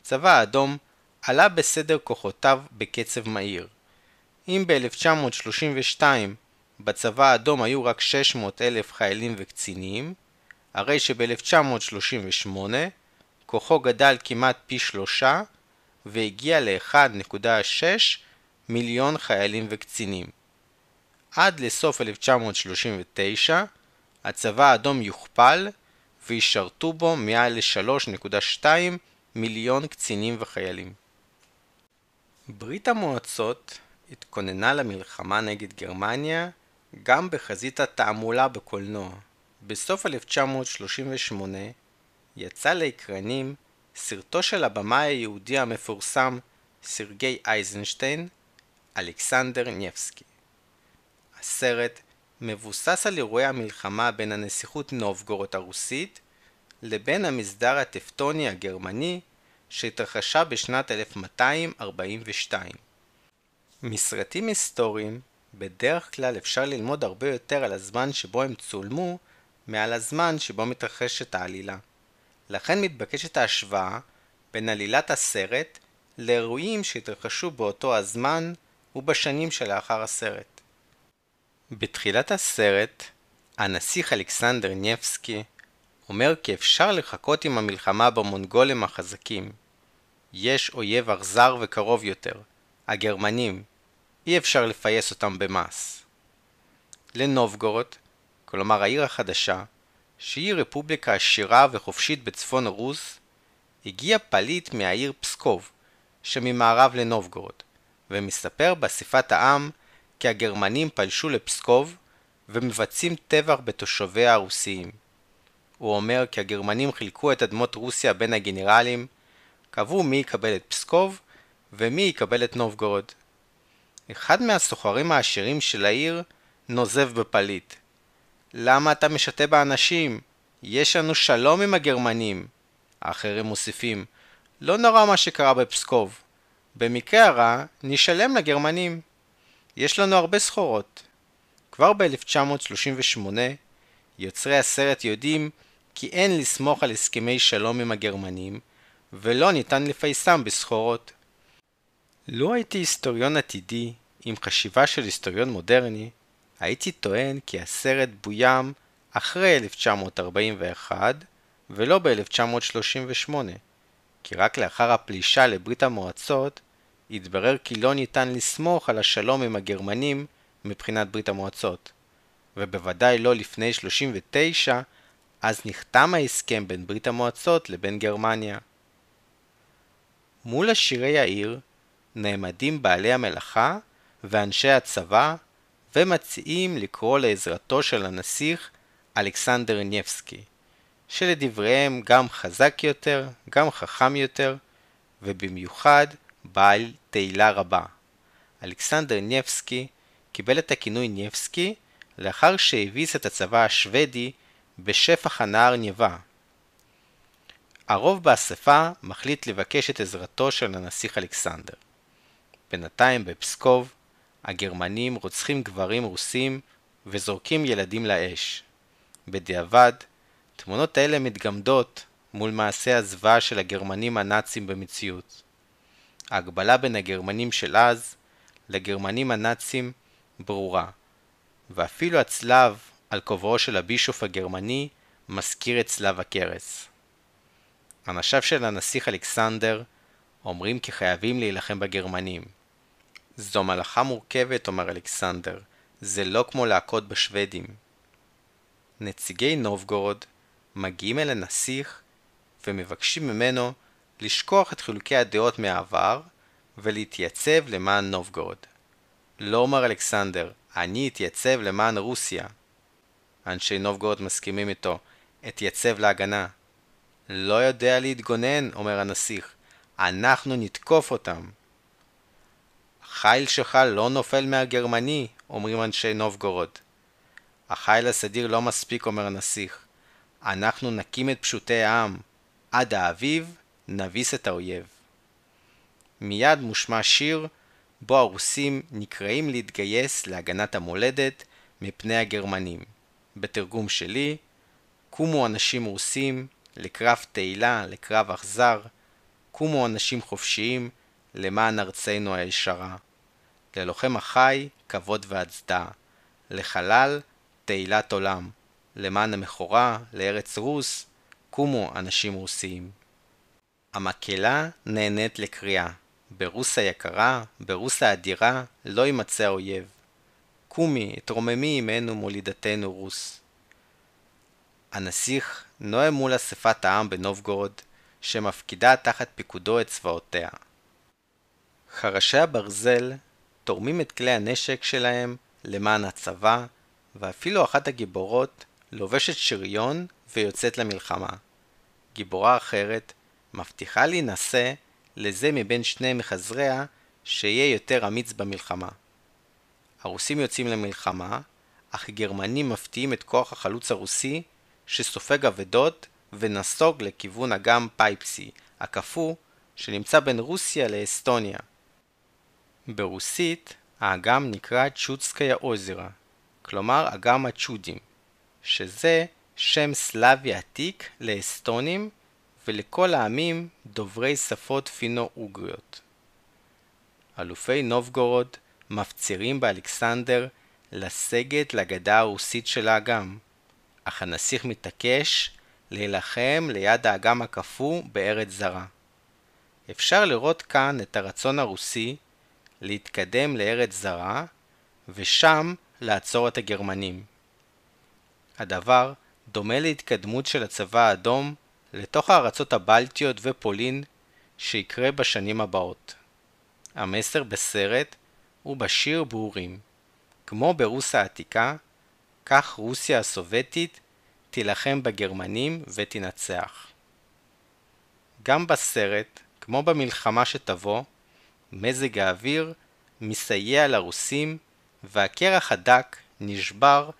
הצבא האדום עלה בסדר כוחותיו בקצב מהיר. אם ב-1932 בצבא האדום היו רק 600 אלף חיילים וקצינים, הרי שב-1938 כוחו גדל כמעט פי שלושה והגיע ל-1.6 מיליון חיילים וקצינים. עד לסוף 1939 הצבא האדום יוכפל וישרתו בו מעל ל-3.2 מיליון קצינים וחיילים. ברית המועצות התכוננה למלחמה נגד גרמניה גם בחזית התעמולה בקולנוע. בסוף 1938 יצא לאקרנים סרטו של הבמאי היהודי המפורסם סרגי אייזנשטיין, אלכסנדר ניבסקי. הסרט מבוסס על אירועי המלחמה בין הנסיכות נובגורוד הרוסית לבין המסדר הטפטוני הגרמני שהתרחשה בשנת 1242. מסרטים היסטוריים בדרך כלל אפשר ללמוד הרבה יותר על הזמן שבו הם צולמו מעל הזמן שבו מתרחשת העלילה. לכן מתבקשת ההשוואה בין עלילת הסרט לאירועים שהתרחשו באותו הזמן ובשנים שלאחר הסרט. בתחילת הסרט, הנסיך אלכסנדר ניבסקי אומר כי אפשר לחכות עם המלחמה במונגולים החזקים. יש אויב אכזר וקרוב יותר, הגרמנים, אי אפשר לפייס אותם במס. לנובגורוד, כלומר העיר החדשה, שהיא רפובליקה עשירה וחופשית בצפון רוס, הגיע פליט מהעיר פסקוב, שממערב לנובגורוד, ומספר באספת העם כי הגרמנים פלשו לפסקוב ומבצעים טבח בתושביה הרוסיים. הוא אומר כי הגרמנים חילקו את אדמות רוסיה בין הגנרלים, קבעו מי יקבל את פסקוב ומי יקבל את נובגורוד. אחד מהסוחרים העשירים של העיר נוזב בפליט. למה אתה משתה באנשים? יש לנו שלום עם הגרמנים. האחרים מוסיפים, לא נורא מה שקרה בפסקוב. במקרה הרע, נשלם לגרמנים. יש לנו הרבה סחורות. כבר ב-1938, יוצרי הסרט יודעים כי אין לסמוך על הסכמי שלום עם הגרמנים, ולא ניתן לפייסם בסחורות. לו הייתי היסטוריון עתידי, עם חשיבה של היסטוריון מודרני, הייתי טוען כי הסרט בוים אחרי 1941 ולא ב-1938, כי רק לאחר הפלישה לברית המועצות התברר כי לא ניתן לסמוך על השלום עם הגרמנים מבחינת ברית המועצות, ובוודאי לא לפני 39, אז נחתם ההסכם בין ברית המועצות לבין גרמניה. מול עשירי העיר נעמדים בעלי המלאכה ואנשי הצבא ומציעים לקרוא לעזרתו של הנסיך אלכסנדר ניבסקי, שלדבריהם גם חזק יותר, גם חכם יותר, ובמיוחד בעל תהילה רבה. אלכסנדר ניבסקי קיבל את הכינוי ניבסקי לאחר שהביס את הצבא השוודי בשפח הנהר ניבה. הרוב באספה מחליט לבקש את עזרתו של הנסיך אלכסנדר. בינתיים בפסקוב, הגרמנים רוצחים גברים רוסים וזורקים ילדים לאש. בדיעבד, תמונות אלה מתגמדות מול מעשי הזוועה של הגרמנים הנאצים במציאות. ההגבלה בין הגרמנים של אז לגרמנים הנאצים ברורה, ואפילו הצלב על כובעו של הבישוף הגרמני מזכיר את צלב הקרס. אנשיו של הנסיך אלכסנדר אומרים כי חייבים להילחם בגרמנים. זו מלאכה מורכבת, אומר אלכסנדר, זה לא כמו להכות בשוודים. נציגי נובגורוד מגיעים אל הנסיך ומבקשים ממנו לשכוח את חילוקי הדעות מהעבר ולהתייצב למען נובגורוד. לא אומר אלכסנדר, אני אתייצב למען רוסיה. אנשי נובגורוד מסכימים איתו, אתייצב להגנה. לא יודע להתגונן, אומר הנסיך, אנחנו נתקוף אותם. החיל שלך לא נופל מהגרמני, אומרים אנשי נובגורוד. החיל הסדיר לא מספיק, אומר הנסיך. אנחנו נקים את פשוטי העם. עד האביב נביס את האויב. מיד מושמע שיר בו הרוסים נקראים להתגייס להגנת המולדת מפני הגרמנים. בתרגום שלי, קומו אנשים רוסים לקרב תהילה, לקרב אכזר, קומו אנשים חופשיים למען ארצנו הישרה. ללוחם החי, כבוד והצדעה. לחלל, תהילת עולם. למען המכורה, לארץ רוס, קומו אנשים רוסיים. המקהלה נהנית לקריאה. ברוס היקרה, ברוס האדירה, לא יימצא האויב. קומי, התרוממי עמנו מולידתנו רוס. הנסיך נואם מול אספת העם בנובגורוד, שמפקידה תחת פיקודו את צבאותיה. חרשי הברזל תורמים את כלי הנשק שלהם למען הצבא, ואפילו אחת הגיבורות לובשת שריון ויוצאת למלחמה. גיבורה אחרת מבטיחה להינשא לזה מבין שני מחזריה שיהיה יותר אמיץ במלחמה. הרוסים יוצאים למלחמה, אך גרמנים מפתיעים את כוח החלוץ הרוסי שסופג אבדות ונסוג לכיוון אגם פייפסי, הקפוא, שנמצא בין רוסיה לאסטוניה. ברוסית האגם נקרא צ'וצקיה אוזרה, כלומר אגם הצ'ודים, שזה שם סלאבי עתיק לאסטונים ולכל העמים דוברי שפות פינו-אוגריות. אלופי נובגורוד מפצירים באלכסנדר לסגת לגדה הרוסית של האגם, אך הנסיך מתעקש להילחם ליד האגם הקפוא בארץ זרה. אפשר לראות כאן את הרצון הרוסי להתקדם לארץ זרה, ושם לעצור את הגרמנים. הדבר דומה להתקדמות של הצבא האדום לתוך הארצות הבלטיות ופולין שיקרה בשנים הבאות. המסר בסרט הוא בשיר ברורים. כמו ברוסיה העתיקה, כך רוסיה הסובייטית תילחם בגרמנים ותנצח. גם בסרט, כמו במלחמה שתבוא, מזג האוויר מסייע לרוסים והקרח הדק נשבר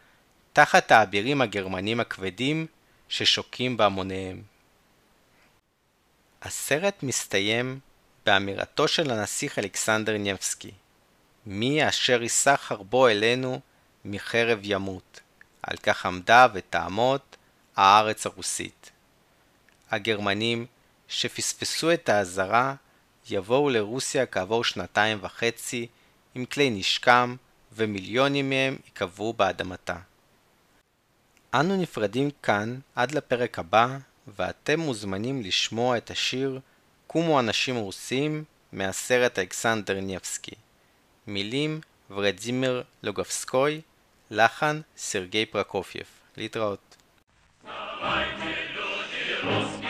תחת האבירים הגרמנים הכבדים ששוקים בהמוניהם. הסרט מסתיים באמירתו של הנסיך אלכסנדר ניבסקי מי אשר יישא חרבו אלינו מחרב ימות. על כך עמדה ותעמוד הארץ הרוסית. הגרמנים שפספסו את האזהרה יבואו לרוסיה כעבור שנתיים וחצי עם כלי נשקם ומיליונים מהם ייקבעו באדמתה. אנו נפרדים כאן עד לפרק הבא ואתם מוזמנים לשמוע את השיר "קומו אנשים רוסים" מהסרט אלכסנדר ניבסקי. מילים ורדימיר לוגבסקוי, לחן סרגי פרקופייב. להתראות. Давайте, люди,